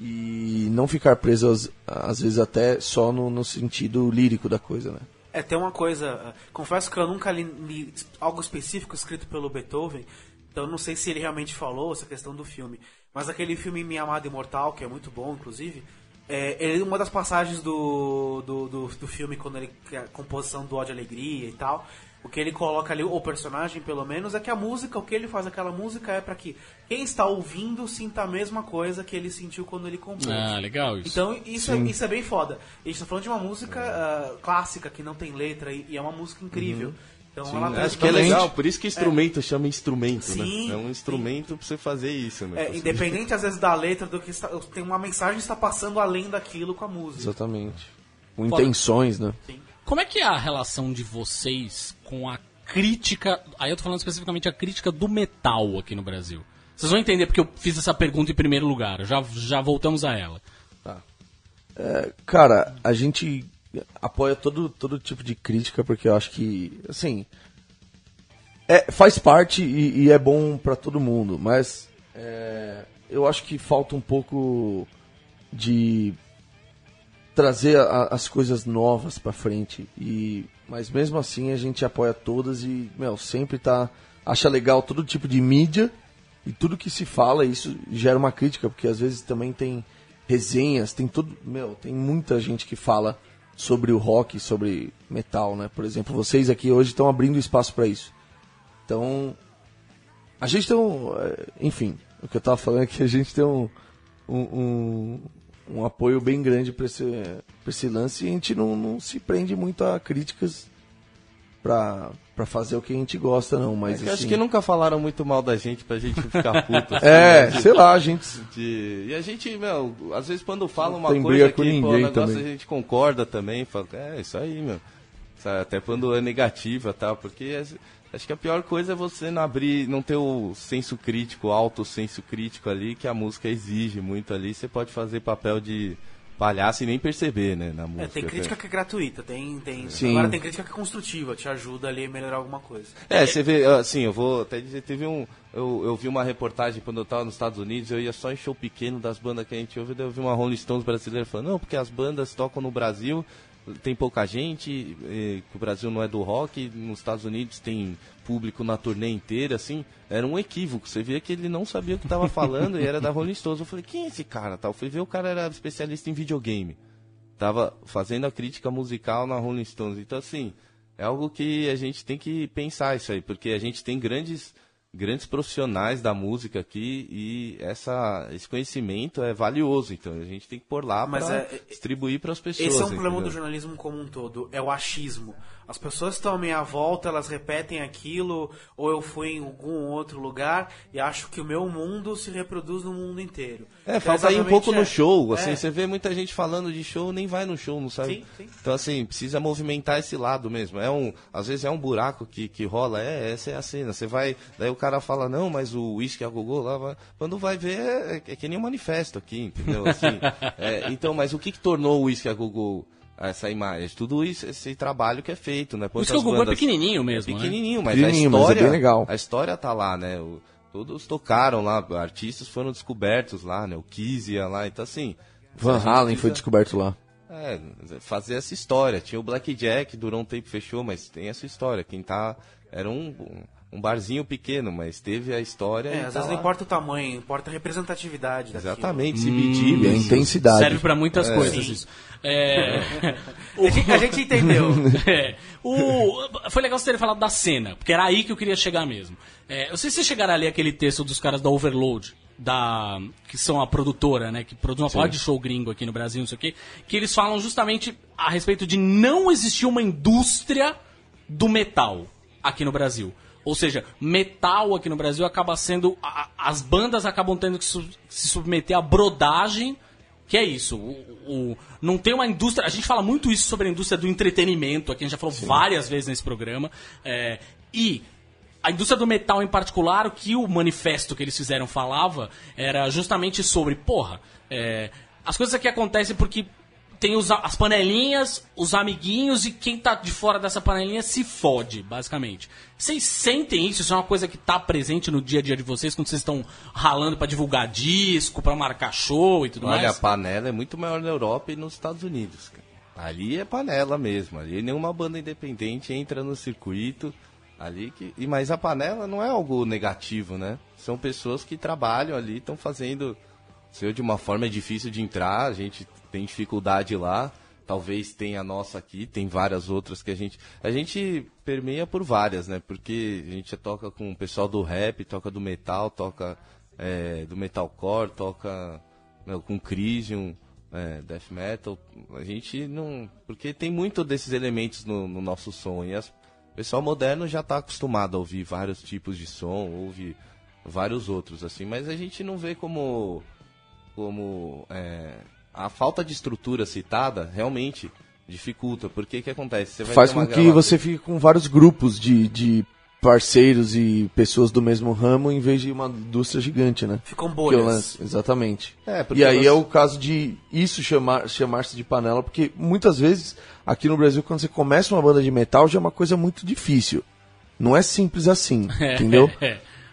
E não ficar preso, às, às vezes, até só no, no sentido lírico da coisa, né? É, tem uma coisa. eh, Confesso que eu nunca li, li algo específico escrito pelo Beethoven, então eu não sei se ele realmente falou essa questão do filme. Mas aquele filme Minha Amada Imortal, que é muito bom, inclusive, é, ele, uma das passagens do, do, do, do filme, quando ele. a composição do ódio e alegria e tal. O que ele coloca ali, o personagem pelo menos, é que a música, o que ele faz aquela música é para que quem está ouvindo sinta a mesma coisa que ele sentiu quando ele compôs. Ah, legal isso. Então isso é, isso é bem foda. A gente tá falando de uma música ah, clássica que não tem letra e, e é uma música incrível. Então ela Acho que é legal, por isso que instrumento chama instrumento, Sim, né? É um instrumento pra você fazer isso, né? É, independente às vezes da letra, do que está, tem uma mensagem que está passando além daquilo com a música. Exatamente. com intenções, né? Como é que é a relação de vocês com a crítica? Aí eu tô falando especificamente a crítica do metal aqui no Brasil. Vocês vão entender porque eu fiz essa pergunta em primeiro lugar. Já, já voltamos a ela. Cara, a gente apoia todo, todo tipo de crítica, porque eu acho que, assim, é, faz parte e, e é bom pra todo mundo, mas é, eu acho que falta um pouco de trazer a- as coisas novas pra frente. E, mas mesmo assim a gente apoia todas e, meu, sempre tá. Acha legal todo tipo de mídia e tudo que se fala, isso gera uma crítica, porque às vezes também tem resenhas, tem tudo. Meu, tem muita gente que fala sobre o rock, sobre metal, né? Por exemplo, vocês aqui hoje estão abrindo espaço pra isso. Então, a gente tem um. eh, Enfim, o que eu tava falando é que a gente tem um. um, um, um apoio bem grande pra esse, esse lance e a gente não, não se prende muito a críticas pra, pra fazer o que a gente gosta, não. Mas É assim, acho que nunca falaram muito mal da gente pra gente ficar puto. assim, É, né? sei lá, a gente. De- E a gente, meu, às vezes quando fala uma tem coisa que, pô, o negócio também. a gente concorda também, fala, é, isso aí, meu. Até quando é negativa, tá? Porque é- acho que a pior coisa é você não abrir, não ter o senso crítico, o alto senso crítico ali, que a música exige muito ali. Você pode fazer papel de palhaço e nem perceber, né, na música. É, tem crítica que é gratuita, tem, tem. Sim. Agora tem crítica que é construtiva, te ajuda ali a melhorar alguma coisa. É, você vê, assim, eu vou até dizer, teve um. Eu, eu vi uma reportagem quando eu tava nos Estados Unidos, eu ia só em show pequeno das bandas que a gente ouve, daí eu vi uma Rolling Stones brasileira falando, não, porque as bandas tocam no Brasil, tem pouca gente, eh, o Brasil não é do rock, nos Estados Unidos tem público na turnê inteira, assim, era um equívoco. Você via que ele não sabia o que tava falando e era da Rolling Stones. Eu falei, quem é esse cara? Tal? Eu fui ver, o cara era especialista em videogame tava fazendo a crítica musical na Rolling Stones. Então, assim, é algo que a gente tem que pensar isso aí, porque a gente tem grandes grandes profissionais da música aqui e essa, esse conhecimento é valioso. Então, a gente tem que pôr lá Mas para é- distribuir para as pessoas. Esse é um problema do entendeu? jornalismo como um todo, é o achismo. As pessoas estão à minha volta, elas repetem aquilo, ou eu fui em algum outro lugar e acho que o meu mundo se reproduz no mundo inteiro. É, Então, falta aí um pouco é. no show, assim, É. você vê muita gente falando de show, nem vai no show, não sabe? Sim, sim. Então, assim, precisa movimentar esse lado mesmo. É um, às vezes é um buraco que, que rola, é, essa é a cena. Você vai, daí o cara fala, não, mas o uísque a gogô lá, vai... quando vai ver, é, é que nem um manifesto aqui, entendeu? Assim, é, então, mas o que, que tornou o uísque a gogô essa imagem? Tudo isso, esse trabalho que é feito, né? O Whisky a Gogô é pequenininho mesmo, né? Pequenininho, mas Pequenininho, a mas é história, bem legal. a história tá lá, né? O- todos tocaram lá, artistas foram descobertos lá, né? O Kiss ia lá, então assim. Van Halen foi descoberto lá. É, fazer essa história. Tinha o Black Jack, durou um tempo, fechou, mas tem essa história. Quem tá. Era um, um barzinho pequeno, mas teve a história. É, às tá vezes não lá. importa o tamanho, importa a representatividade daquilo. Exatamente, se medir. a intensidade. Serve pra muitas coisas Sim. isso. É, A gente, a gente entendeu. é, o, foi legal você ter falado da cena, porque era aí que eu queria chegar mesmo. É, eu não sei se vocês chegaram a ler aquele texto dos caras da Overload, da, que são a produtora, né, que produz uma parte de show gringo aqui no Brasil, não sei o quê, que eles falam justamente a respeito de não existir uma indústria do metal aqui no Brasil. Ou seja, metal aqui no Brasil acaba sendo. a- as bandas acabam tendo que su- se submeter à brodagem que é isso. O, o- não tem uma indústria. A gente fala muito isso sobre a indústria do entretenimento, aqui a gente já falou várias vezes nesse programa. é, e a indústria do metal em particular, o que o manifesto que eles fizeram falava era justamente sobre, porra, é, as coisas aqui acontecem porque tem os a- as panelinhas, os amiguinhos e quem tá de fora dessa panelinha se fode, basicamente. Vocês sentem isso? Isso é uma coisa que tá presente no dia a dia de vocês quando vocês estão ralando pra divulgar disco, pra marcar show e tudo Olha, a mais? panela é muito maior na Europa e nos Estados Unidos. cara. Ali é panela mesmo. Ali nenhuma banda independente entra no circuito. Ali que. E, mas a panela não é algo negativo, né? São pessoas que trabalham ali, estão fazendo. Se eu de uma forma é difícil de entrar, a gente tem dificuldade lá. Talvez tenha a nossa aqui, tem várias outras que a gente. A gente permeia por várias, né? Porque a gente toca com o pessoal do rap, toca do metal, toca é, do metalcore, toca meu, com Crisium, é, death metal. A gente não. Porque tem muito desses elementos no, no nosso som. E as, o pessoal moderno já está acostumado a ouvir vários tipos de som, ouve vários outros, assim, mas a gente não vê como. Como é, a falta de estrutura citada, realmente, Dificulta, porque o que acontece? Você vai Faz com que você fique com vários grupos de, de parceiros e pessoas do mesmo ramo em vez de uma indústria gigante, né? Ficam bolhas. exatamente. É, e aí você- é o caso de isso chamar, chamar-se de panela, porque muitas vezes aqui no Brasil, quando você começa uma banda de metal, já é uma coisa muito difícil. Não é simples assim, entendeu?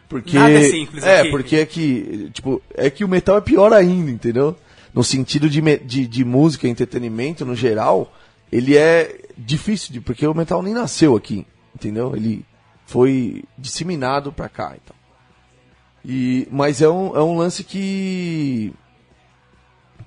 Porque, Nada é simples É, aqui. porque é que, tipo, é que o metal é pior ainda, entendeu? No sentido de, de, de música e entretenimento, no geral, ele é difícil, de, porque o metal nem nasceu aqui, entendeu? Ele foi disseminado pra cá, então. E, mas é um, é um lance que...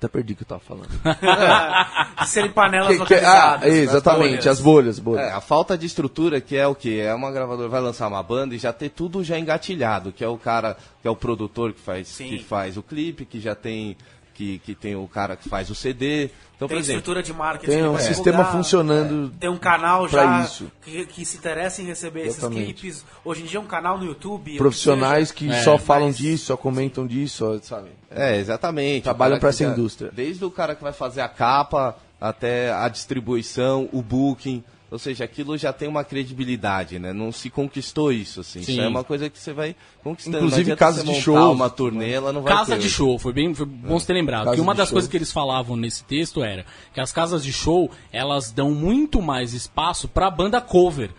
Até perdi o que eu tava falando. de serem panelas Que- que- ah, localizadas. exatamente, bolhas. as bolhas, bolhas. É, a falta de estrutura que é o que? É uma gravadora vai lançar uma banda e já ter tudo já engatilhado, que é o cara, que é o produtor que faz, Sim. que faz o clipe, que já tem que, que tem o cara que faz o CD. Então, Tem por exemplo, estrutura de marketing. Tem um sistema divulgar, funcionando Tem um canal já isso. Que, que se interessa em receber Exatamente. esses clipes. Hoje em dia é um canal no YouTube. ou Profissionais que É, só falam mas- disso, só comentam disso, sabe? É, exatamente. Trabalham que essa indústria. Desde o cara que vai fazer a capa até a distribuição, o booking. Ou seja, aquilo já tem uma credibilidade, né? Não se conquistou isso, assim. Sim. Isso é uma coisa que você vai conquistando. Inclusive, você de shows. uma turnê, ela não vai Casa ter de show, foi bem foi bom você ter lembrado. Casa que uma das show. coisas que eles falavam nesse texto era que as casas de show, elas dão muito mais espaço pra banda cover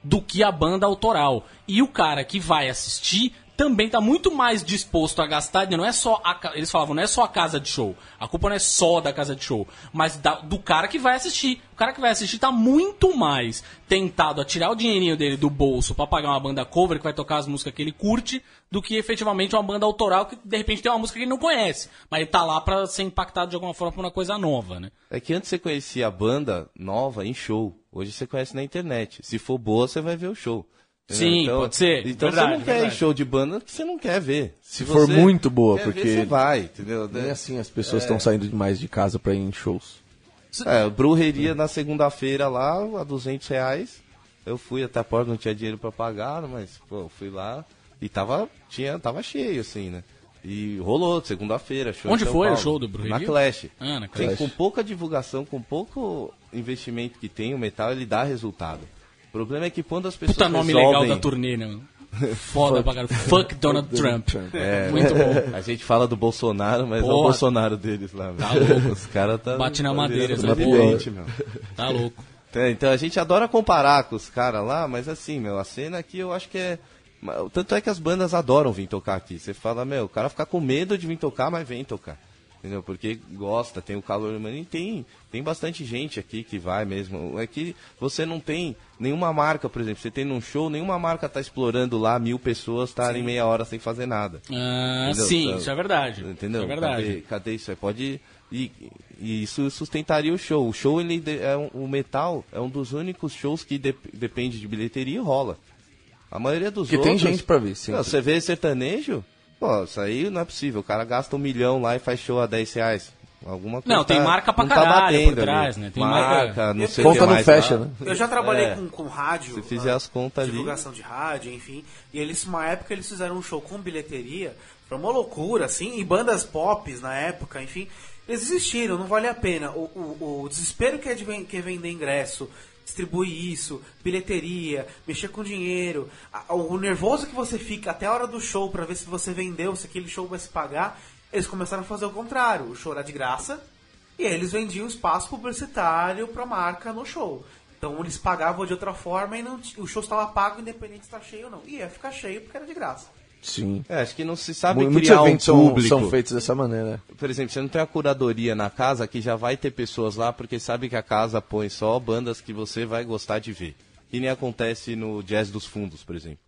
do que a banda autoral. E o cara que vai assistir também tá muito mais disposto a gastar, não é só a, eles falavam, não é só a casa de show. A culpa não é só da casa de show, mas da- do cara que vai assistir. O cara que vai assistir tá muito mais tentado a tirar o dinheirinho dele do bolso pra pagar uma banda cover que vai tocar as músicas que ele curte, do que efetivamente uma banda autoral que de repente tem uma música que ele não conhece, mas ele tá lá pra ser impactado de alguma forma por uma coisa nova, né? É que antes você conhecia a banda nova em show. Hoje você conhece na internet. Se for boa, você vai ver o show. Sim, pode ser. Então Verdade, você não quer ir show de banda que você não quer ver. Se for muito boa, porque- Ver, você vai, entendeu? Nem assim as pessoas estão saindo demais de casa pra ir em shows. É, brujeria na segunda-feira lá, a 200 reais. Eu fui até a porta, não tinha dinheiro pra pagar, mas, pô, eu fui lá e tava, tinha, tava cheio, assim, né? E rolou, segunda-feira, show Onde foi o Paulo. show do Brujeria? Na Clash. Ah, na Tem, Clash. com pouca divulgação, com pouco investimento que tem, o metal, ele dá resultado. O problema é que quando as pessoas Puta nome resolvem... legal da turnê, né? Foda pra caralho. Fuck Donald Trump. É, Muito bom. A gente fala do Bolsonaro, mas não Porra. o Bolsonaro deles lá. Tá louco. Os caras tá... Bate na tá madeira essa presidente, meu. Tá louco. É, então a gente adora comparar com os caras lá, mas assim, meu, a cena aqui eu acho que é. Tanto é que as bandas adoram vir tocar aqui. Você fala, meu, o cara fica com medo de vir tocar, mas vem tocar. Entendeu? Porque gosta, tem o calor humano e tem, tem bastante gente aqui que vai mesmo. É que você não tem nenhuma marca, por exemplo, você tem num show, nenhuma marca tá explorando lá mil pessoas estarem meia hora sem fazer nada. Ah, Entendeu? sim, Então, isso é verdade. Entendeu? Isso é verdade. Cadê, cadê isso? aí? Pode. E, e isso sustentaria o show. O show, ele é um, o metal é um dos únicos shows que de- depende de bilheteria e rola. A maioria dos tem outros. gente pra ver, sim. Você vê sertanejo? Pô, isso aí não é possível. O cara gasta um milhão lá e faz show a 10 reais. Alguma coisa. Não, tem tá- marca pra não tá caralho por batendo trás, ali. né? Tem marca, marca- não sei o Conta que não mais fecha, lá. né? Eu já trabalhei É. com, com rádio. Se fizer as contas ali. Divulgação de rádio, enfim. E eles, uma época, eles fizeram um show com bilheteria. Foi uma loucura, assim. E bandas pop na época, enfim. Eles desistiram, não vale a pena. O, o, o desespero que é, de que é vender ingresso, distribuir isso, bilheteria, mexer com dinheiro, a- o nervoso que você fica até a hora do show pra ver se você vendeu, se aquele show vai se pagar. Eles começaram a fazer o contrário. O show era de graça. E eles vendiam espaço publicitário pra marca no show. Então eles pagavam de outra forma e não o show estava pago independente se está cheio ou não. E ia ficar cheio porque era de graça. Sim. É, acho que não se sabe Muitos criar um eventos são, público. são feitos dessa maneira. Por exemplo, você não tem a curadoria na casa que já vai ter pessoas lá porque sabe que a casa põe só bandas que você vai gostar de ver. Que nem acontece no Jazz dos Fundos, por exemplo.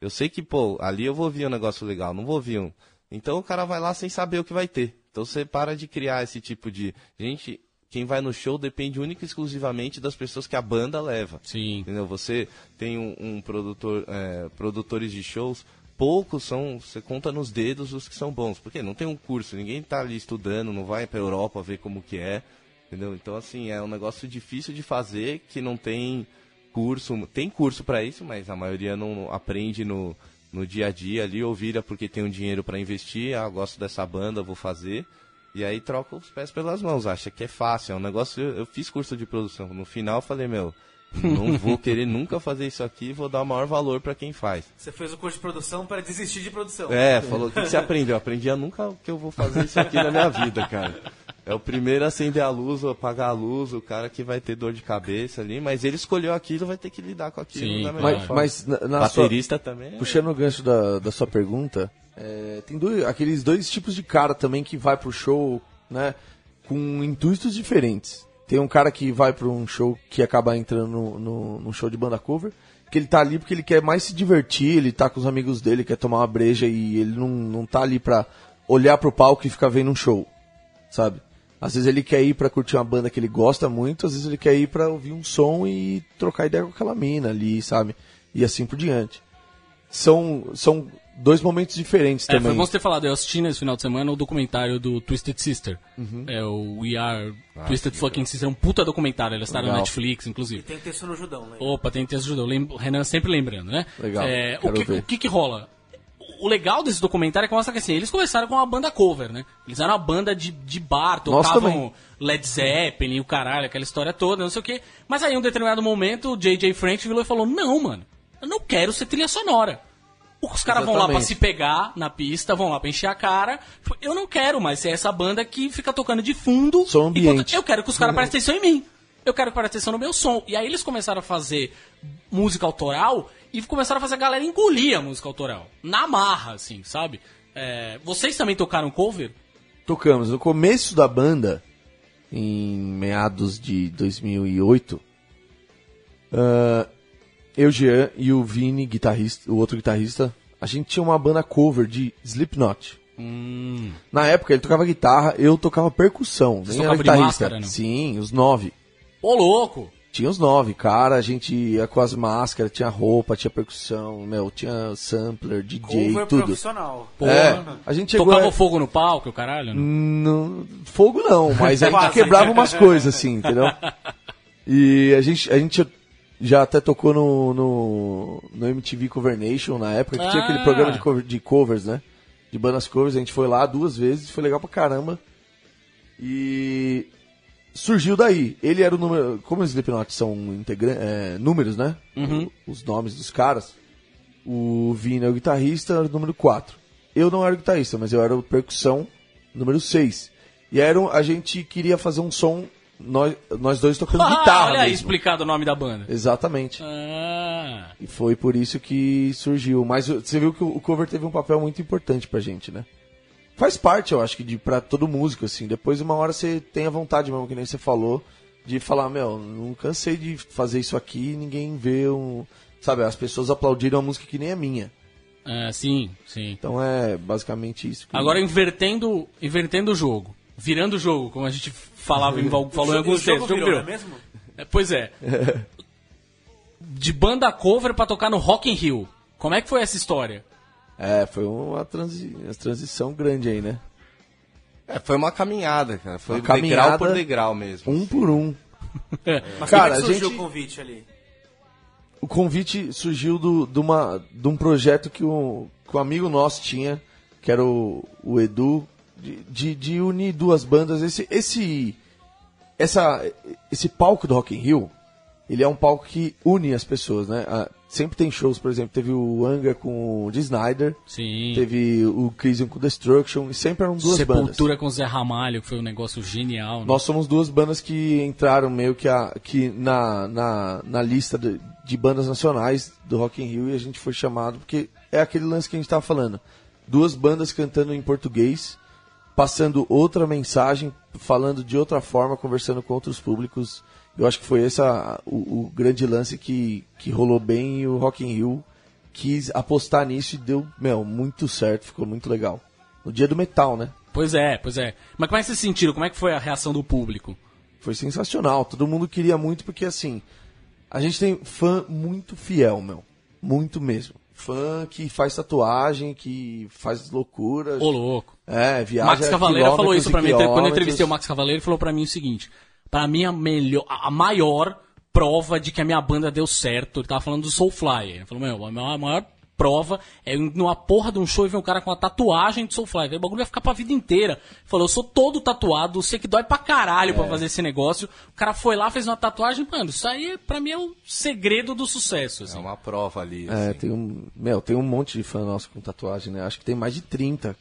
Eu sei que, pô, ali eu vou ouvir um negócio legal, não vou ouvir um. Então o cara vai lá sem saber o que vai ter. Então você para de criar esse tipo de. Gente, quem vai no show depende única e exclusivamente das pessoas que a banda leva. Sim. Entendeu? Você tem um, um produtor, é, produtores de shows, poucos são, você conta nos dedos os que são bons, porque não tem um curso, ninguém tá ali estudando, não vai pra Europa ver como que é, entendeu? Então assim, é um negócio difícil de fazer, que não tem curso, tem curso para isso, mas a maioria não aprende no, no dia a dia ali, ou vira porque tem um dinheiro para investir, ah, gosto dessa banda, vou fazer. E aí troca os pés pelas mãos, acha que é fácil, é um negócio. Eu, eu fiz curso de produção. No final falei, meu, não vou querer nunca fazer isso aqui, vou dar o maior valor pra quem faz. Você fez o curso de produção para desistir de produção. É, falou, o que você aprendeu? Eu aprendi a nunca que eu vou fazer isso aqui na minha vida, cara. É o primeiro a acender a luz ou apagar a luz, o cara que vai ter dor de cabeça ali, mas ele escolheu aquilo, vai ter que lidar com aquilo Sim, Mas, forma. mas na, na sua, Baterista também. é- puxando o gancho da, da sua pergunta, é, tem dois, aqueles dois tipos de cara também que vai pro show, né, com intuitos diferentes. Tem um cara que vai pra um show que acaba entrando no, no, num show de banda cover, que ele tá ali porque ele quer mais se divertir, ele tá com os amigos dele, quer tomar uma breja e ele não, não tá ali pra olhar pro palco e ficar vendo um show, sabe? Às vezes ele quer ir pra curtir uma banda que ele gosta muito, às vezes ele quer ir pra ouvir um som e trocar ideia com aquela mina ali, sabe? E assim por diante. São, são dois momentos diferentes É, foi também. bom você ter falado. Eu assisti nesse final de semana o documentário do Twisted Sister. É o We Are Twisted Fucking Sister. É um puta documentário. Eles estaram no Legal. Netflix, inclusive. Tem texto no Judão, né? Opa, tem texto ajudou. Lem- O Renan sempre lembrando, né? Legal, É, o, que, o que que rola? O legal desse documentário é que mostra que assim, eles começaram com uma banda cover, né? Eles eram uma banda de, de bar, tocavam. Led Zeppelin, o caralho, aquela história toda, não sei o quê. Mas aí, em um determinado momento, o J.J. French virou e falou: Não, mano, eu não quero ser trilha sonora. Os caras vão lá pra se pegar na pista, vão lá pra encher a cara. Tipo, Eu não quero mais ser essa banda que fica tocando de fundo. Som ambiente. Eu quero que os caras prestem atenção em mim. Eu quero que prestem atenção no meu som. E aí eles começaram a fazer música autoral e começaram a fazer a galera engolir a música autoral. Na marra, assim, sabe? É, vocês também tocaram cover? Tocamos. No começo da banda, em meados de 2008, ah, eu, Jean e o Vini, guitarrista, o outro guitarrista, a gente tinha uma banda cover de Slipknot. Hum. Na época ele tocava guitarra, eu tocava percussão. Vocês nem era guitarrista. máscara, não? Sim, os nove. Ô, louco! Tinha os nove, cara, a gente ia com as máscaras, tinha roupa, tinha percussão, meu, tinha sampler, DJ, Cover tudo. profissional. É, a gente chegou Tocava a... fogo no palco, o caralho? Não? Não, fogo não, mas a gente quebrava umas coisas assim, entendeu? E a gente, a gente já até tocou no, no, no MTV Cover Nation na época, que tinha Ah. aquele programa de, cover- de covers, né? De bandas covers, a gente foi lá duas vezes, foi legal pra caramba. E surgiu daí. Ele era o número. Como os Slipknot são integra é, números, né? Uhum. Os nomes dos caras. O Vini é o guitarrista, era o número 4. Eu não era o guitarrista, mas eu era o percussão número 6. E era um- a gente queria fazer um som, nós, nós dois tocando guitarra. Ah, Olha aí, mesmo. explicado o nome da banda. Exatamente. Ah, E foi por isso que surgiu. Mas você viu que o cover teve um papel muito importante pra gente, né? Faz parte, eu acho que, de, pra todo músico, assim. Depois, uma hora você tem a vontade mesmo, que nem você falou, de falar, meu, não cansei de fazer isso aqui ninguém vê um. Sabe, as pessoas aplaudiram a música que nem a minha. é, sim, sim. Então é basicamente isso. que- Agora invertendo, invertendo o jogo. Virando o jogo, como a gente falava em, falou em alguns textos. O jogo virou, é mesmo? É, Pois é. De banda cover pra tocar no Rock in Rio. Como é que foi essa história? É, foi uma, transi... uma transição grande aí, né? É, foi uma caminhada, cara. Foi Uma degrau caminhada, por degrau mesmo. Um por um. Mas Cara, como é surgiu gente- o convite ali? o convite surgiu do, de, uma, de um projeto que um, que um amigo nosso tinha, que era o, o Edu, de, de, de unir duas bandas. Esse, esse, essa, esse palco do Rock in Rio, ele é um palco que une as pessoas, né? Ah, sempre tem shows, por exemplo, teve o Anga com o D. Snyder, Sim. teve o Crisium com Destruction, e sempre eram duas bandas. Sepultura com Zé Ramalho, que foi um negócio genial. né? Nós somos duas bandas que entraram meio que, a, que na, na, na lista de, de bandas nacionais do Rock in Rio e a gente foi chamado porque é aquele lance que a gente tava falando. Duas bandas cantando em português, passando outra mensagem, falando de outra forma, conversando com outros públicos. Eu acho que foi esse a- o, o grande lance que, que rolou bem e o Rock in Rio quis apostar nisso e deu, meu, muito certo, ficou muito legal. No dia do metal, né? Pois é, pois é. Mas como é que vocês sentiram? Como é que foi a reação do público? Foi sensacional. Todo mundo queria muito porque assim, a gente tem fã muito fiel, meu. Muito mesmo. Fã que faz tatuagem, que faz loucuras. Ô, louco. É, viaja Max Cavaleira falou isso pra mim. Quando eu entrevistei o Max Cavaleira, ele falou pra mim o seguinte: Pra mim, a melhor, a maior prova de que a minha banda deu certo. Ele tava falando do Soulfly. Ele falou: Meu, a maior prova é numa porra de um show e ver um cara com uma tatuagem de Soulfly. O bagulho vai ficar pra vida inteira. Falou, eu sou todo tatuado, sei que dói pra caralho É. pra fazer esse negócio. O cara foi lá, fez uma tatuagem, mano, isso aí pra mim é o segredo do sucesso. É Assim. uma prova ali. É, assim. tem um. Meu, tem um monte de fã nosso com tatuagem, né? Acho que tem mais de 30.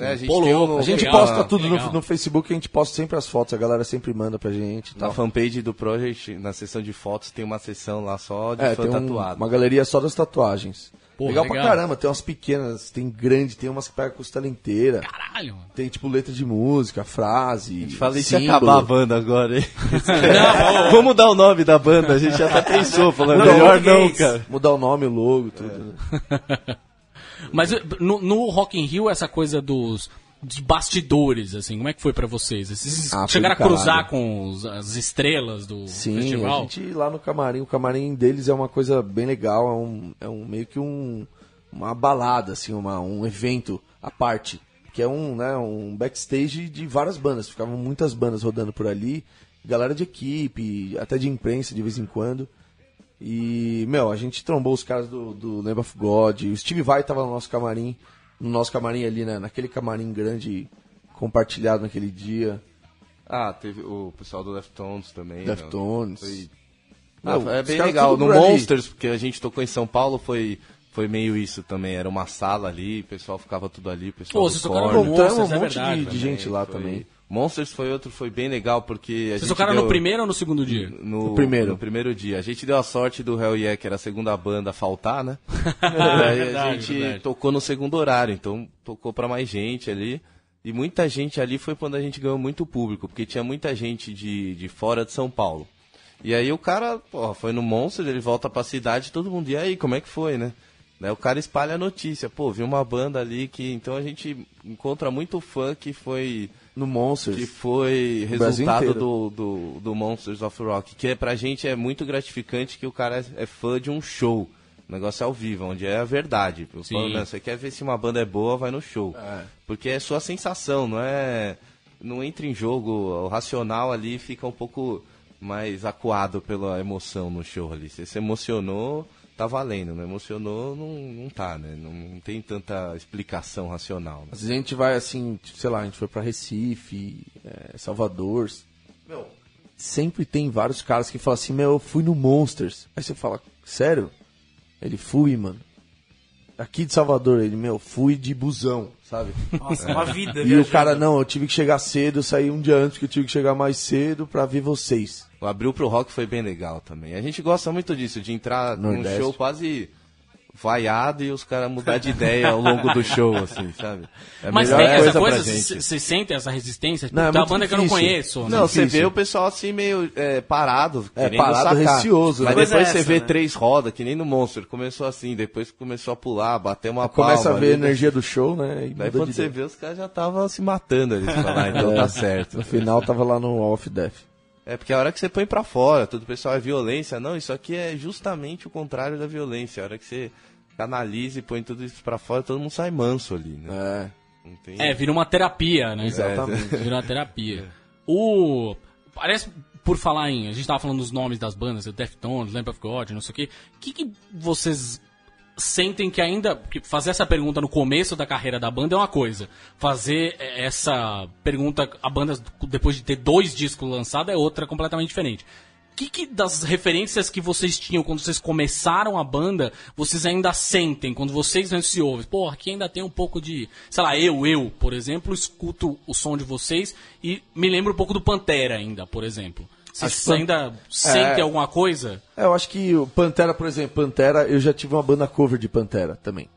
É, a gente, Pô, tem louco, um- A gente Legal, posta ah, tudo no, no Facebook, a gente posta sempre as fotos, a galera sempre manda pra gente e Na tal. fanpage do Project, na seção de fotos, tem uma seção lá só de É, fã tem um- tatuado. uma galeria só das tatuagens. Pô, legal, pra legal. caramba, tem umas pequenas, tem grande, tem umas que pega a costela inteira. Caralho, mano. Tem tipo letra de música, frase. Falei se símbolo. acabar a banda agora, hein? Vamos mudar o nome da banda, a gente já até pensou, falando Não, melhor não, não, cara. Mudar o nome, o logo, tudo. né? Mas eh, no, no Rock in Rio, essa coisa dos de bastidores, assim, como é que foi pra vocês? Vocês Ah, chegaram a cruzar com os- as estrelas do Sim, festival? a gente lá no camarim, o camarim deles é uma coisa bem legal, é um, é um meio que um, uma balada, assim, uma, um evento à parte. Que é um, né, um backstage de várias bandas. Ficavam muitas bandas rodando por ali, galera de equipe, até de imprensa de vez em quando. E, meu, a gente trombou os caras do, do Lamb of God, o Steve Vai tava no nosso camarim, no nosso camarim ali, né, naquele camarim grande compartilhado naquele dia. Ah, teve o pessoal do Deftones também. Deftones. né? Foi- Ah, é bem legal. No ali. Monsters, porque a gente tocou em São Paulo, foi, foi meio isso também. Era uma sala ali, o pessoal ficava tudo ali, o pessoal Pô, vocês tocaram no Monsters, um é monte verdade, de, de gente lá Foi- também. Monsters foi outro, foi bem legal, porque a Vocês gente tocaram deu- no primeiro ou no segundo dia? no, No primeiro. no primeiro dia. A gente deu a sorte do Hell Yeah, que era a segunda banda, faltar, né? Aí a verdade, gente verdade. tocou no segundo horário, então tocou pra mais gente ali. E muita gente ali foi quando a gente ganhou muito público, porque tinha muita gente de, de fora de São Paulo. E aí o cara, porra, foi no Monster, ele volta pra cidade, todo mundo, e aí, como é que foi, né? Daí o cara espalha a notícia, pô, vi uma banda ali que. Então a gente encontra muito fã que foi No Monsters. que foi resultado do, do, do Monsters of Rock, que é, pra gente é muito gratificante que o cara é, é fã de um show. O negócio é ao vivo, onde é a verdade. Eu falo, "Não, você quer ver se uma banda é boa, vai no show. Porque é sua sensação, não é. Não entra em jogo, o racional ali fica um pouco mais acuado pela emoção no show ali. Se você emocionou, tá valendo. Não emocionou, não, não tá, né? Não, não tem tanta explicação racional. né? Às vezes a gente vai assim, tipo, sei lá, a gente foi pra Recife, é, Salvador. Meu, sempre tem vários caras que falam assim, meu, eu fui no Monsters. Aí você fala, sério? Ele fui, mano. Aqui de Salvador, ele, meu, fui de busão, sabe? Nossa, uma vida. E o viajando. cara, não, eu tive que chegar cedo, eu saí um dia antes, porque eu tive que chegar mais cedo pra ver vocês. O Abril pro Rock foi bem legal também. A gente gosta muito disso, de entrar num Nordeste. show quase vaiado e os caras mudar de ideia ao longo do show, assim, sabe? É a Mas melhor tem essa pra coisa, gente. vocês sentem essa resistência? Não, é a muito banda que eu não difícil. conheço. né? Não, você difícil. vê o pessoal assim meio é, parado, É, querendo parado, sacar. receoso, Mas né? depois Coisa você essa, vê né? três rodas, que nem no Monster. Começou assim, depois começou a pular, bater uma Começa palma a ver a ali, energia do show, né? E Daí quando você ideia. vê, os caras já estavam se matando ali. Você fala, ah, então É. tá certo. No final tava lá no Off Death. É porque a hora que você põe pra fora, tudo o pessoal é violência. Não, isso aqui é justamente o contrário da violência. A hora que você canaliza e põe tudo isso pra fora, todo mundo sai manso ali, né? É, tem... É, vira uma terapia, né? exatamente. Vira uma terapia. O. Parece, por falar em. A gente tava falando dos nomes das bandas, o Deftones, Lamp of God, não sei o quê. O que, que vocês sentem que ainda. porque Fazer essa pergunta no começo da carreira da banda é uma coisa. Fazer eh, essa pergunta a banda depois de ter dois discos lançados é outra completamente diferente. O que, que das referências que vocês tinham quando vocês começaram a banda, vocês ainda sentem quando vocês se ouvem? Pô, aqui ainda tem um pouco de. Sei lá, eu, eu, por exemplo, escuto o som de vocês e me lembro um pouco do Pantera ainda, por exemplo. Vocês Acho que Pan- ainda sentem alguma coisa? É, eu acho que o Pantera, por exemplo, Pantera, eu já tive uma banda cover de Pantera também.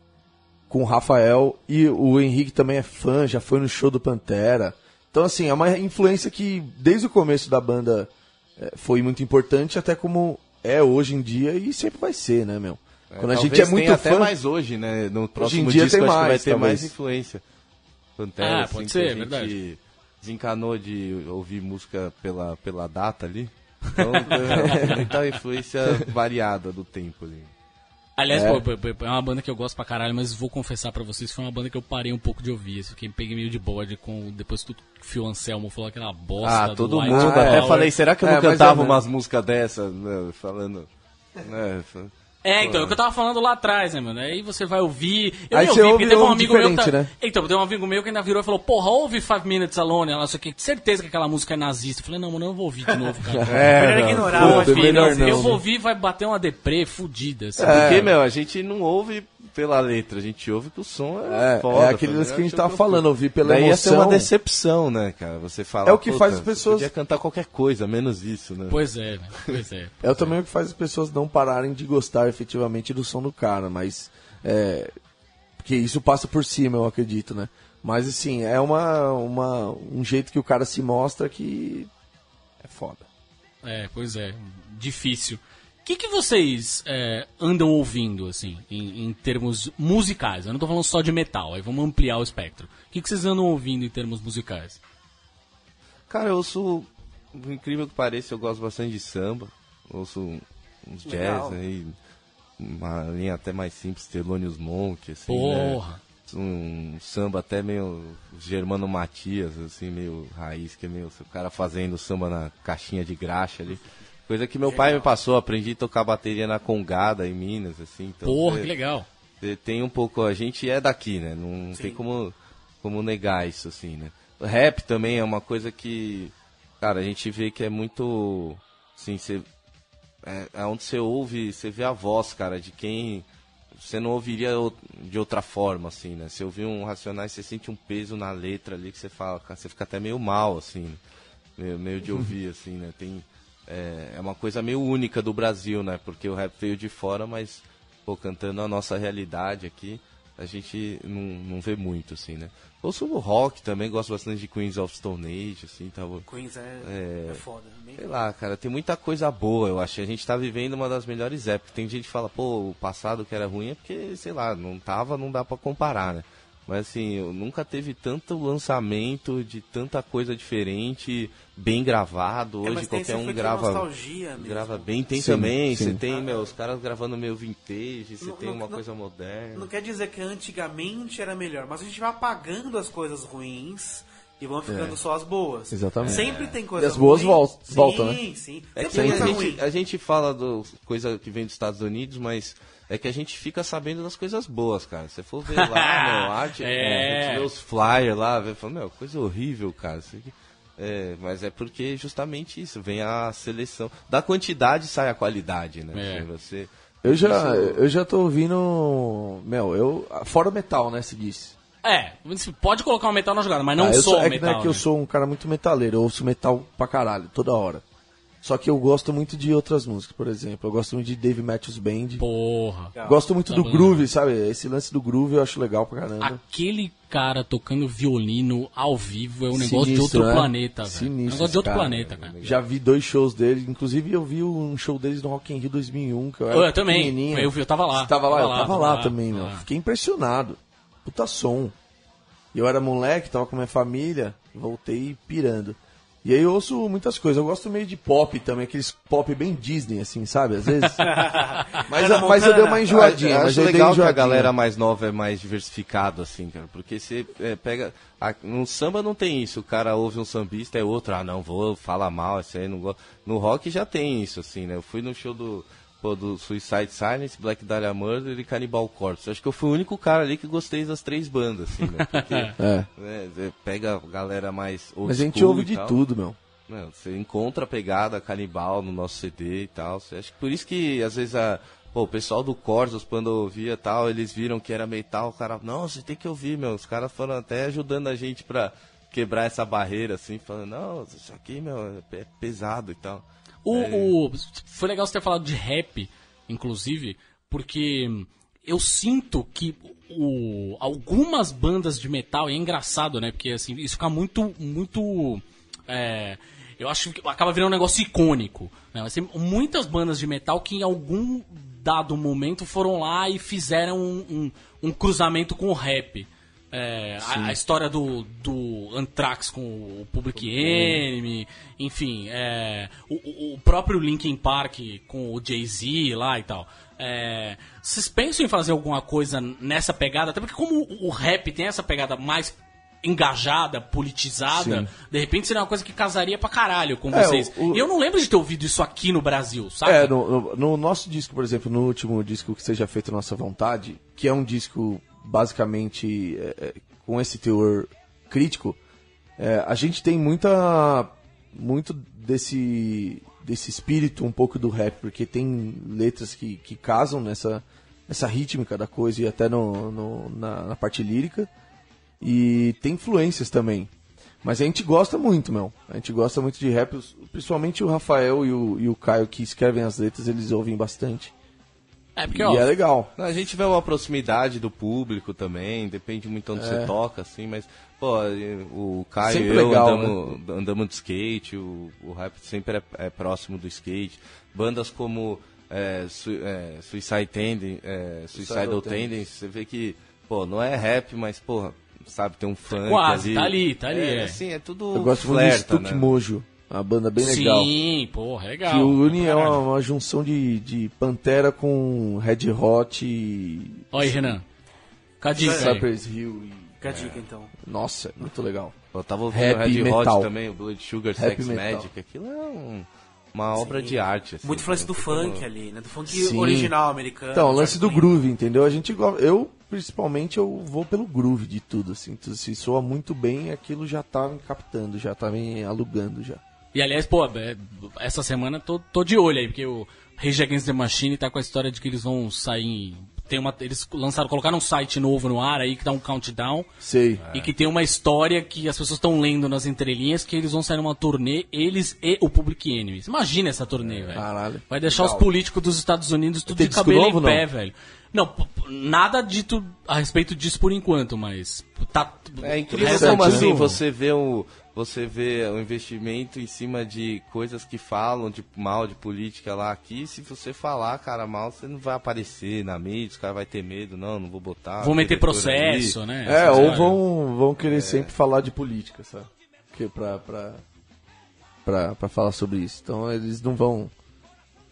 Com o Rafael e o Henrique também é fã, já foi no show do Pantera. Então, assim, é uma influência que desde o começo da banda é, foi muito importante, até como é hoje em dia e sempre vai ser, né, meu? Quando a gente é muito até fã. mais hoje, né? No próximo dia disco tem acho que vai mais, ter mais talvez. influência. Pantera, Ah, assim, pode que ser, a gente verdade. Desencanou de ouvir música pela, pela data ali. Então tem muita influência variada do tempo ali. Aliás, É. pô, pô, pô, é uma banda que eu gosto pra caralho, mas vou confessar pra vocês, foi uma banda que eu parei um pouco de ouvir. Assim, Fiquei peguei meio de bode com depois que o Phil Anselmo falou aquela bosta. Ah, do todo mundo. Power. Até falei, será que eu não É, cantava é, né? umas músicas dessas? né, falando. né, É, então, é o que eu tava falando lá atrás, né, mano? Aí você vai ouvir. Eu Aí ouvi, ouve- porque teve um amigo meu Tá... né? Então, teve um amigo meu que ainda virou e falou: Porra, ouve Five Minutes Alone. Ela, só que certeza que aquela música é nazista. Eu falei: Não, mano, eu não vou ouvir de novo, cara. Melhor não, ignorar, pô, é que melhor não, não, eu vou né? ouvir vai bater uma deprê fudida. Assim. Porque, meu, a gente não ouve pela letra, a gente ouve que o som é, É, foda. é aquele tá lance que a gente tava falando, ouvir pela Daí ia ser emoção. uma decepção, né, cara? Você fala. É o que "Puta, faz as você pessoas- Podia cantar qualquer coisa, menos isso, né? Pois é, né? Pois é. É também o que faz as pessoas não pararem de gostar efetivamente do som do cara, mas. É, porque isso passa por cima, eu acredito, né? Mas assim, é uma, uma, um jeito que o cara se mostra que é foda. É, pois é. Difícil. O que, que vocês é, andam ouvindo, assim, em, em termos musicais? Eu não tô falando só de metal, aí vamos ampliar o espectro. O que, que vocês andam ouvindo em termos musicais? Cara, eu ouço. Por incrível que pareça, eu gosto bastante de samba. Ouço uns jazz Legal. aí. Uma linha até mais simples, Thelonious Monk, assim. né? Porra! um samba até meio Germano Matias, assim, meio raiz, que é meio o cara fazendo samba na caixinha de graxa ali. Coisa que meu pai me passou, aprendi a tocar bateria na Congada em Minas, assim. Então, Porra, é, que legal. é, Tem um pouco, a gente é daqui, né? Não tem como, como negar isso, assim, né? O rap também é uma coisa que, cara, a gente vê que é muito, assim, você, é, é onde você ouve, você vê a voz, cara, de quem você não ouviria de outra forma, assim, né? Você ouvir um Racionais, você sente um peso na letra ali que você fala, você fica até meio mal, assim, meio, meio de ouvir, assim, né? Tem, é, é uma coisa meio única do Brasil, né? Porque o rap veio de fora, mas, pô, cantando a nossa realidade aqui, a gente não, não vê muito, assim, né? Ouço o rock também, gosto bastante de Queens of Stone Age, assim, tava... Queens é, É. é foda. Bem- Sei lá, cara, tem muita coisa boa, eu acho. A gente tá vivendo uma das melhores épocas. Tem gente que fala, pô, o passado que era ruim é porque, sei lá, não tava, não dá pra comparar, né? Mas assim, eu nunca teve tanto lançamento de tanta coisa diferente, bem gravado. É, Hoje esse qualquer um grava. nostalgia mesmo. Grava bem, tem Sim, também. sim. Você tem, meu, os caras gravando meio vintage, você Não- tem não- uma não- coisa moderna. Não quer dizer que antigamente era melhor, mas a gente vai apagando as coisas ruins e vão ficando só as boas. Exatamente. Sempre tem coisa E as boas voltam, né? Sim, sim. É que a gente, a gente fala do coisa que vem dos Estados Unidos, mas é que a gente fica sabendo das coisas boas, cara. Se for ver lá, meu, arte, É. a gente vê os flyers lá, vê, fala, meu, coisa horrível, cara. Isso aqui- É, mas é porque justamente isso, vem a seleção. Da quantidade sai a qualidade, né? É. Você, Eu já, eu já tô ouvindo. Meu, eu. Fora o metal, né, se disse. É, você pode colocar um metal na jogada, mas não Ah, eu só sou, o é que não metal. é que eu né? sou um cara muito metaleiro, eu ouço metal pra caralho, toda hora. Só que eu gosto muito de outras músicas, por exemplo. Eu gosto muito de Dave Matthews Band. Porra. Gosto muito Tá do groove, sabe? Esse lance do groove eu acho legal pra caramba. Aquele cara tocando violino ao vivo é um negócio de Sinistro, outro né? planeta, velho. Sinistro Um negócio esse de outro cara. planeta, cara. Já vi dois shows dele, inclusive eu vi um show deles no Rock in Rio 2001, que eu era Eu também. Eu vi- eu tava lá. Você tava lá? Tava eu tava lá, lá, também, meu. Fiquei impressionado. Puta som. E eu era moleque, tava com minha família, voltei pirando. E aí eu ouço muitas coisas. Eu gosto meio de pop também, aqueles pop bem Disney, assim, sabe? Às vezes. mas, mas eu dei uma enjoadinha. Acho legal que a enjoadinha. galera mais nova é mais diversificado, assim, cara. Porque você é, pega. a- no samba não tem isso. O cara ouve um sambista, é outro. Ah, não, vou, fala mal, esse aí não gosto. No rock já tem isso, assim, né? Eu fui no show do, do Suicide Silence, Black Dahlia Murder e Cannibal Corpse. Acho que eu fui o único cara ali que gostei das três bandas, assim, né? Porque É. né, você pega a galera mais old Mas a gente ouve de tal. tudo, meu. Não, você encontra a pegada canibal no nosso CD e tal. Você acha que por isso que às vezes a, pô, o pessoal do Corsos, quando ouvia e tal, eles viram que era metal, o cara, não, você tem que ouvir, meu. Os caras foram até ajudando a gente pra quebrar essa barreira, assim, falando, não, isso aqui, meu, é pesado e tal. O, É. o- foi legal você ter falado de rap, inclusive, porque eu sinto que o, algumas bandas de metal, e é engraçado, né? Porque assim, isso fica muito, muito. é, eu acho que acaba virando um negócio icônico. Né? Mas tem muitas bandas de metal que em algum dado momento foram lá e fizeram um, um- um cruzamento com o rap. É, a, a história do, do Anthrax com o Public Enemy, enfim, é, o- o, próprio Linkin Park com o Jay-Z lá e tal. É, vocês pensam em fazer alguma coisa nessa pegada? Até porque como o, rap tem essa pegada mais engajada, politizada, Sim. de repente seria uma coisa que casaria pra caralho com É, vocês. o- o- E eu não lembro de ter ouvido isso aqui no Brasil, sabe? É, no, no- no nosso disco, por exemplo, no último disco que seja feito nossa vontade, que é um disco basicamente é, é, com esse teor crítico, é, a gente tem muita muito desse desse espírito um pouco do rap, porque tem letras que, que casam nessa nessa rítmica da coisa e até no, no- na, na parte lírica e tem influências também. Mas a gente gosta muito, meu. A gente gosta muito de rap. Principalmente o Rafael e o, e o Caio que escrevem as letras, eles ouvem bastante. É, porque, e ó, é legal. A gente vê uma proximidade do público também, depende muito onde você toca, assim, mas, pô, o Caio Sempre e eu legal, andamos, andamos de skate, o, o rap sempre é, é próximo do skate. Bandas como é, Su- é, Suicide Tendence, é, Suicidal Tendency, você vê que, pô, não é rap, mas, porra, sabe, tem um funk Quase, ali. tá ali, tá ali, É, é. assim, é tudo Eu gosto muito de flerta, Stuck né? Mojo, uma banda bem legal. Sim, porra, legal. Que o Uni é uma, uma junção de, de Pantera com Red Hot e Olha aí, Renan. Cadê isso? Cypress Hill. E... Fica a dica, então. Nossa, é muito legal. Eu tava ouvindo Rap Red Hot metal. também, o Blood Sugar Rap Sex metal. Magic, aquilo é um- uma obra de arte. Assim, Muito influência do Então, funk ali, né? Do funk Sim. original americano. Então, o lance do groove, entendeu? A gente eu principalmente eu vou pelo groove de tudo assim. Então, se soa muito bem, aquilo já tá me captando, já tá me alugando já. E aliás, pô, é, essa semana tô, tô de olho aí, porque o Rage Against the Machine tá com a história de que eles vão sair. em- Tem uma, eles lançaram, colocaram um site novo no ar aí que dá um countdown. Sei. E que tem uma história que as pessoas estão lendo nas entrelinhas que eles vão sair numa turnê, eles e o Public Enemies. Imagina essa turnê, velho. Caralho. Vai deixar Legal. os políticos dos Estados Unidos tudo de cabelo novo, em pé, não? velho. Não, nada dito a respeito disso por enquanto, mas tá É incrível como Certo, assim você vê o você vê o investimento em cima de coisas que falam de mal de política lá aqui. Se você falar, cara, mal, você não vai aparecer na mídia, os caras vão ter medo, não, não vou botar. Vou meter processo, ali. né? É, Essas ou vão, vão querer sempre falar de política, sabe? Que pra, pra, pra, pra falar sobre isso. Então eles não vão.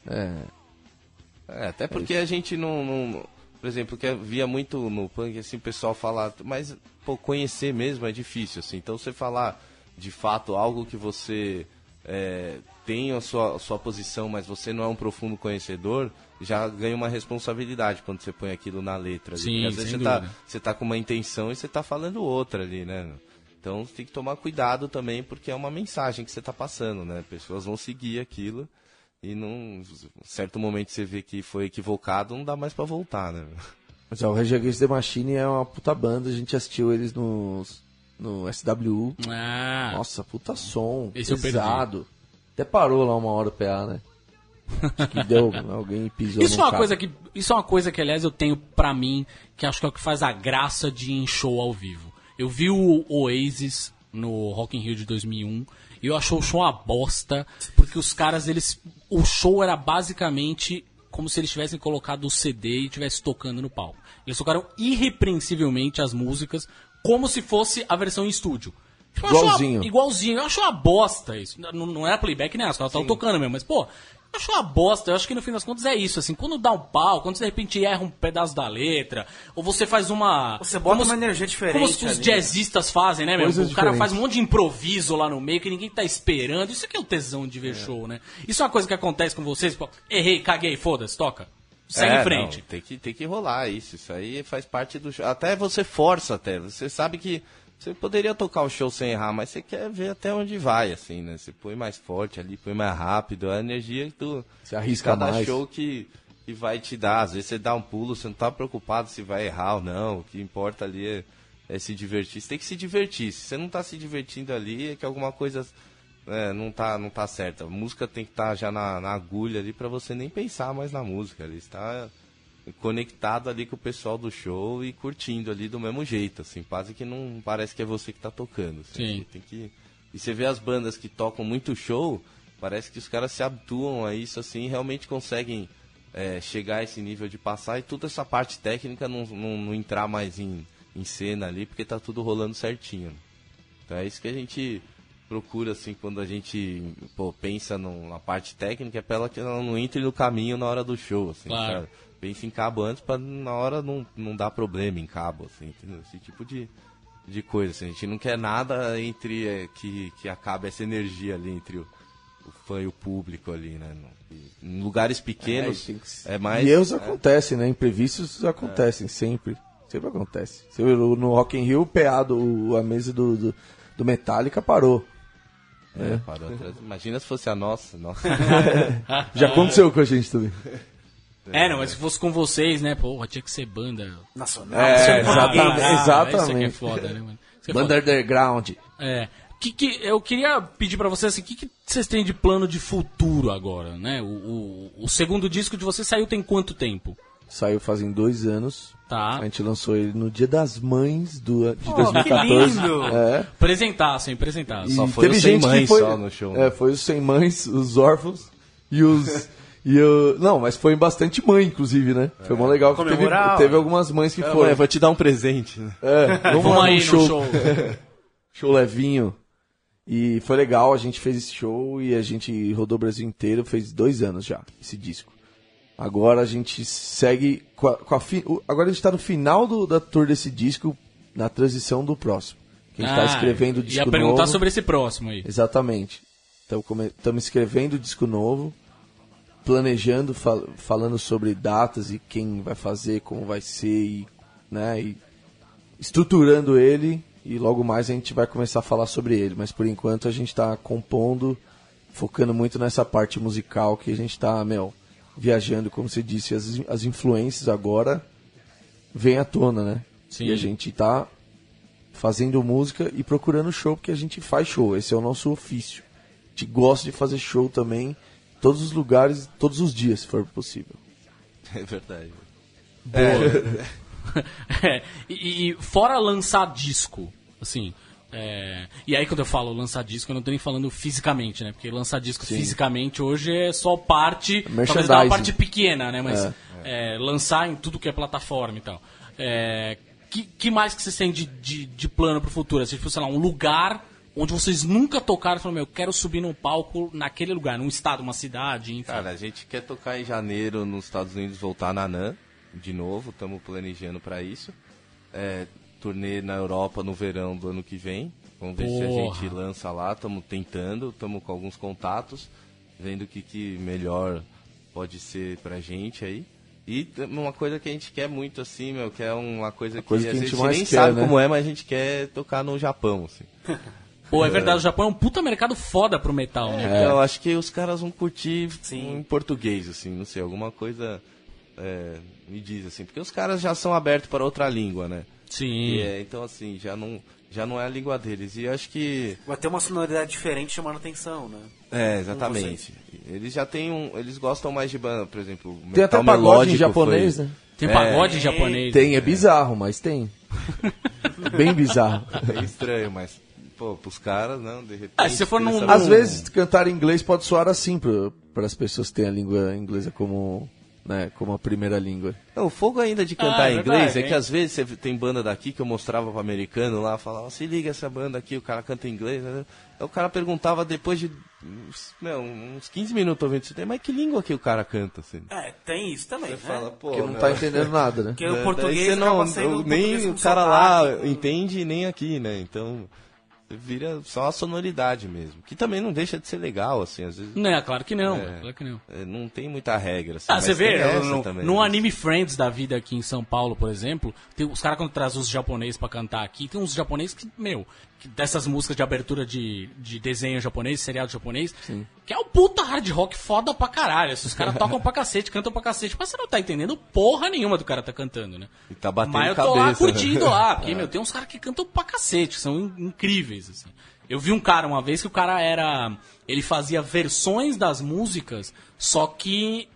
É, É, até porque a gente não, não- Por exemplo, que via muito no punk, assim, o pessoal falar, mas, pô, conhecer mesmo é difícil, assim. Então você falar de fato algo que você é, tem a sua, a sua posição, mas você não é um profundo conhecedor, já ganha uma responsabilidade quando você põe aquilo na letra. ali. Sim, Porque às vezes você tá, você tá com uma intenção e você tá falando outra ali, né? Então você tem que tomar cuidado também, porque é uma mensagem que você tá passando, né? Pessoas vão seguir aquilo e num certo momento você vê que foi equivocado, não dá mais pra voltar, né? Mas ó, o Rage Against the Machine é uma puta banda, a gente assistiu eles no, no SWU. Ah, Nossa, puta som, Esse pesado. Até parou lá uma hora o PA, né? Acho que deu, alguém pisou Isso é uma carro. coisa que isso é uma coisa que aliás eu tenho pra mim que acho que é o que faz a graça de ir em show ao vivo. Eu vi o Oasis no Rock in Rio de 2001 e eu achei o show uma bosta porque os caras eles o show era basicamente como se eles tivessem colocado o CD e estivesse tocando no palco. Eles tocaram irrepreensivelmente as músicas como se fosse a versão em estúdio. Eu acho uma- Igualzinho. igualzinho. Eu acho uma bosta isso. Não, não era playback, né? Os caras estavam tocando mesmo. Mas, pô, eu acho uma bosta. Eu acho que no fim das contas é isso. Assim, quando dá um pau, quando você de repente erra um pedaço da letra, ou você faz uma. Você bota como uma energia diferente Como os, né? jazzistas fazem, né, meu? Coisas O cara diferentes. faz um monte de improviso lá no meio que ninguém tá esperando. Isso aqui é o tesão de ver show, né? Isso é uma coisa que acontece com vocês. Pô, errei, caguei, foda-se, toca. Segue É, em frente. não, tem, que, tem que rolar isso. Isso aí faz parte do show. Até você força até. Você sabe que você poderia tocar o show sem errar, mas você quer ver até onde vai, assim, né? Você põe mais forte ali, põe mais rápido. A energia do Você arrisca cada mais. show que, que vai te dar. Às vezes você dá um pulo, você não tá preocupado se vai errar ou não. O que importa ali é, é se divertir. Você tem que se divertir. Se você não tá se divertindo ali, é que alguma coisa é, não, tá, não tá certa. A música tem que estar já na, na agulha ali pra você nem pensar mais na música. Ali está conectado ali com o pessoal do show e curtindo ali do mesmo jeito, assim, quase que não parece que é você que tá tocando. assim. Sim. Tem que... E você vê as bandas que tocam muito show, parece que os caras se habituam a isso, assim, realmente conseguem é, chegar a esse nível de passar e toda essa parte técnica não, não, não entrar mais em, em cena ali, porque tá tudo rolando certinho. Então é isso que a gente procura, assim, quando a gente pô, pensa no- na parte técnica, é pra ela que ela não entre no caminho na hora do show, assim, Claro. sabe? Pensa em cabo antes pra na hora não, não dar problema em cabo, assim, entendeu? Esse tipo de, de coisa. assim. A gente não quer nada entre é, que, que acabe essa energia ali entre o, o fã e o público ali, né? No- Em lugares pequenos É, que- é, mais. e erros é, acontecem, né? Imprevistos acontecem sempre. Sempre acontece. No Rock in Rio, o PA, do, a mesa do, do, do Metallica parou. É, parou atrás. Imagina se fosse a nossa. nossa. Já aconteceu com a gente também. É, não, mas se fosse com vocês, né? Porra, tinha que ser banda. Nacional. É, exatamente, exatamente. Isso aqui é foda, né, mano? Isso aqui é Banda Underground. É. Que, que, eu queria pedir pra vocês assim, o que, que vocês têm de plano de futuro agora, né? O, o, o segundo disco de vocês saiu tem quanto tempo? Saiu fazem dois anos. Tá. A gente lançou ele no Dia das Mães do, de Oh, 2014. que lindo! É. Apresentassem. E Só foi teve os sem mães foi, só no show, né? É, foi os sem mães, os órfãos e os. e o, não, mas foi bastante mãe, inclusive, né? Foi mó legal que teve, teve algumas mães que Mãe, foram. eu vou te dar um presente. né? É, vamos, Vamos lá aí no no show. show. show levinho. E foi legal, a gente fez esse show e a gente rodou o Brasil inteiro, fez dois anos já, esse disco. Agora a gente segue com a, com a fi- agora a gente tá no final do, da tour desse disco, na transição do próximo. Que a gente tá Ah, escrevendo o disco Ia perguntar novo. sobre esse próximo aí. Exatamente. Estamos escrevendo o disco novo, planejando, fal- falando sobre datas e quem vai fazer, como vai ser, e, né, e estruturando ele. E logo mais a gente vai começar a falar sobre ele. Mas por enquanto a gente está compondo, focando muito nessa parte musical que a gente está, meu, viajando, como você disse, as, as influências agora vêm à tona, né? Sim. E a gente tá fazendo música e procurando show, porque a gente faz show, esse é o nosso ofício. A gente gosta de fazer show também, em todos os lugares, todos os dias, se for possível. É verdade. É, e, e fora lançar disco, assim. É, e aí quando eu falo lançar disco, eu não tô nem falando fisicamente, né? Porque lançar disco fisicamente hoje é só parte. Talvez não uma Merchandising. parte pequena, né? Mas é, lançar em tudo que é plataforma e tal. É, que, que mais que vocês têm de, de, de plano pro futuro? Assim, tipo, sei lá, um lugar onde vocês nunca tocaram e falaram, meu, eu quero subir num palco naquele lugar, num estado, uma cidade, enfim. Cara, a gente quer tocar em janeiro nos Estados Unidos, voltar na NAN de novo, estamos planejando para isso. É, turnê na Europa no verão do ano que vem. Vamos ver se a Porra. gente lança lá, estamos tentando, estamos com alguns contatos, vendo o que, que melhor pode ser pra gente aí. E uma coisa que a gente quer muito assim, meu, que é uma coisa que, coisa que a a gente nem quer, sabe né? como é, mas a gente quer tocar no Japão, assim. Pô, é verdade, o Japão é um puta mercado foda pro metal, né? Então, eu acho que os caras vão curtir Sim. em português, assim, não sei, alguma coisa é, me diz, assim, porque os caras já são abertos para outra língua, né? Sim. É, então, assim, já não, já não é a língua deles. E acho que. Vai ter uma sonoridade diferente chamando atenção, né? É, exatamente. Eles já têm um. Eles gostam mais de banda, por exemplo. Tem até pagode em japonês, foi- né? Tem pagode em japonês. Tem, é bizarro, mas tem. Bem bizarro. É estranho, mas. Pô, pros caras, não, de repente. Ah, se for num- Às vezes cantar em inglês pode soar assim para as pessoas que têm a língua inglesa como, né, como a primeira língua. Não, o fogo ainda de cantar Ah, é em inglês verdade, é que às vezes você tem banda daqui que eu mostrava pro americano lá, falava, se liga essa banda aqui, o cara canta em inglês, né? Aí o cara perguntava depois de uns- meu, uns 15 minutos ouvindo isso, mas que língua que o cara canta, assim? É, tem isso também, né? Você fala, pô, Porque não meu, tá entendendo nada, né? Porque o daí português você não, nem português o cara lá entende nem aqui, né? Então vira só a sonoridade mesmo, que também não deixa de ser legal, assim, às vezes Não, claro que não, É. claro que não. é, não tem muita regra. Assim, Ah, você vê, no, também, no né? Anime Friends da vida aqui em São Paulo, por exemplo, tem, os caras quando trazem os japoneses pra cantar aqui, tem uns japoneses que, meu, dessas músicas de abertura de, de desenho japonês, seriado japonês, que é o puta hard rock foda pra caralho. Esses caras tocam pra cacete, cantam pra cacete, mas você não tá entendendo porra nenhuma do cara tá cantando, né? E tá batendo Mas eu tô lá cabeça, né? curtindo lá, porque, meu, tem uns caras que cantam pra cacete, que são in- incríveis, assim. Eu vi um cara uma vez que o cara era. Ele fazia versões das músicas, só que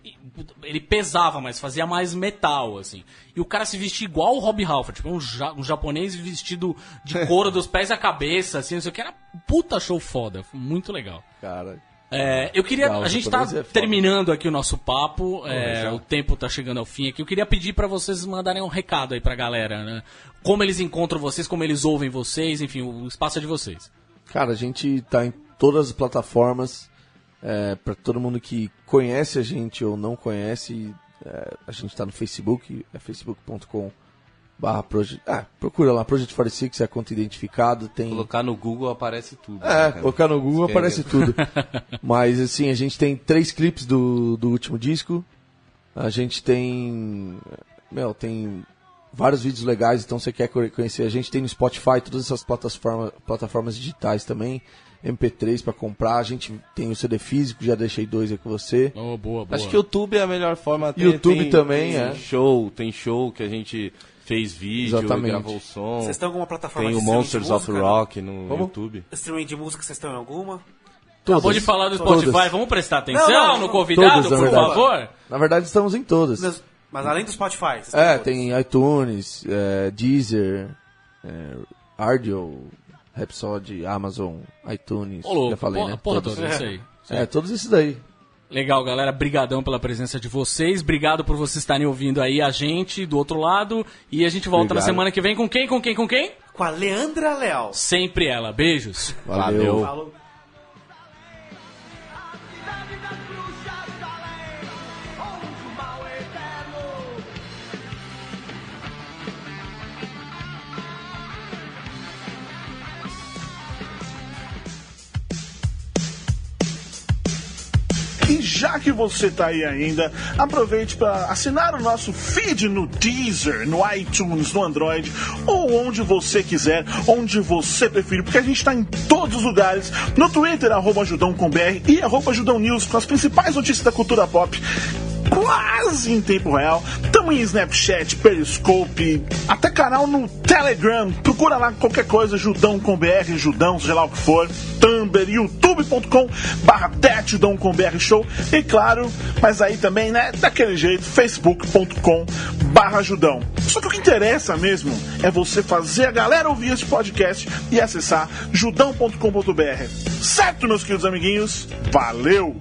ele pesava, mas fazia mais metal, assim. E o cara se vestia igual o Rob Halford, tipo um, ja- um japonês vestido de couro dos pés à cabeça, assim, não sei o que. Era puta show foda, muito legal. Cara, É, eu queria. Legal, a gente tá é terminando aqui o nosso papo. é, o tempo tá chegando ao fim aqui. Eu queria pedir pra vocês mandarem um recado aí pra galera, né? Como eles encontram vocês, como eles ouvem vocês, enfim, o espaço é de vocês. Cara, a gente tá em todas as plataformas. É, para todo mundo que conhece a gente ou não conhece, é, a gente tá no Facebook, é facebook.com barra Project. Ah, procura lá, Project 46 é a conta identificada. Tem. Colocar no Google aparece tudo. É, né, colocar no Google Escreve. aparece tudo. Mas assim, a gente tem três clipes do, do último disco. A gente tem. Meu, tem vários vídeos legais, então você quer co- conhecer a gente, tem no Spotify, todas essas plataformas, plataformas digitais também. MP3 pra comprar, a gente tem o CD físico, já deixei dois aí com você. Oh, boa, boa. Acho que o YouTube é a melhor forma. YouTube também, tem é. show, tem show que a gente fez vídeo, Exatamente. gravou o som. Vocês estão em alguma plataforma Tem de o streaming Monsters de of música? Rock no Como? YouTube. Streaming de música, vocês estão em alguma? Acabou de falar do Spotify, Todas. vamos prestar atenção Não, não, no não. convidado, Todas, por verdade. favor? Na verdade, estamos em todas. Mas, mas além do Spotify. É, tem iTunes, é, Deezer, é, Ardio, Rhapsody, Amazon, iTunes, Ô, louco, já falei, porra, né? porra Todos. toda, isso aí. É, todos esses daí. Legal, galera. Brigadão pela presença de vocês. Obrigado por vocês estarem ouvindo aí a gente do outro lado. E a gente volta na Obrigado. semana que vem com quem? Com quem? Com quem? Com a Leandra Leal. Sempre ela. Beijos. Valeu. Falou. E já que você tá aí ainda, aproveite para assinar o nosso feed no Deezer, no iTunes, no Android, ou onde você quiser, onde você preferir, porque a gente tá em todos os lugares, no Twitter, arroba com BR e arroba Judão News, com as principais notícias da cultura pop. Quase em tempo real. Tamo em Snapchat, Periscope, até canal no Telegram. Procura lá qualquer coisa, Judão com BR, Judão, seja lá o que for. Tumblr, youtube.com barra com BR Show. E claro, mas aí também, né, daquele jeito, facebook.com barra Judão. Só que o que interessa mesmo é você fazer a galera ouvir esse podcast e acessar judão.com.br. Certo, meus queridos amiguinhos? Valeu!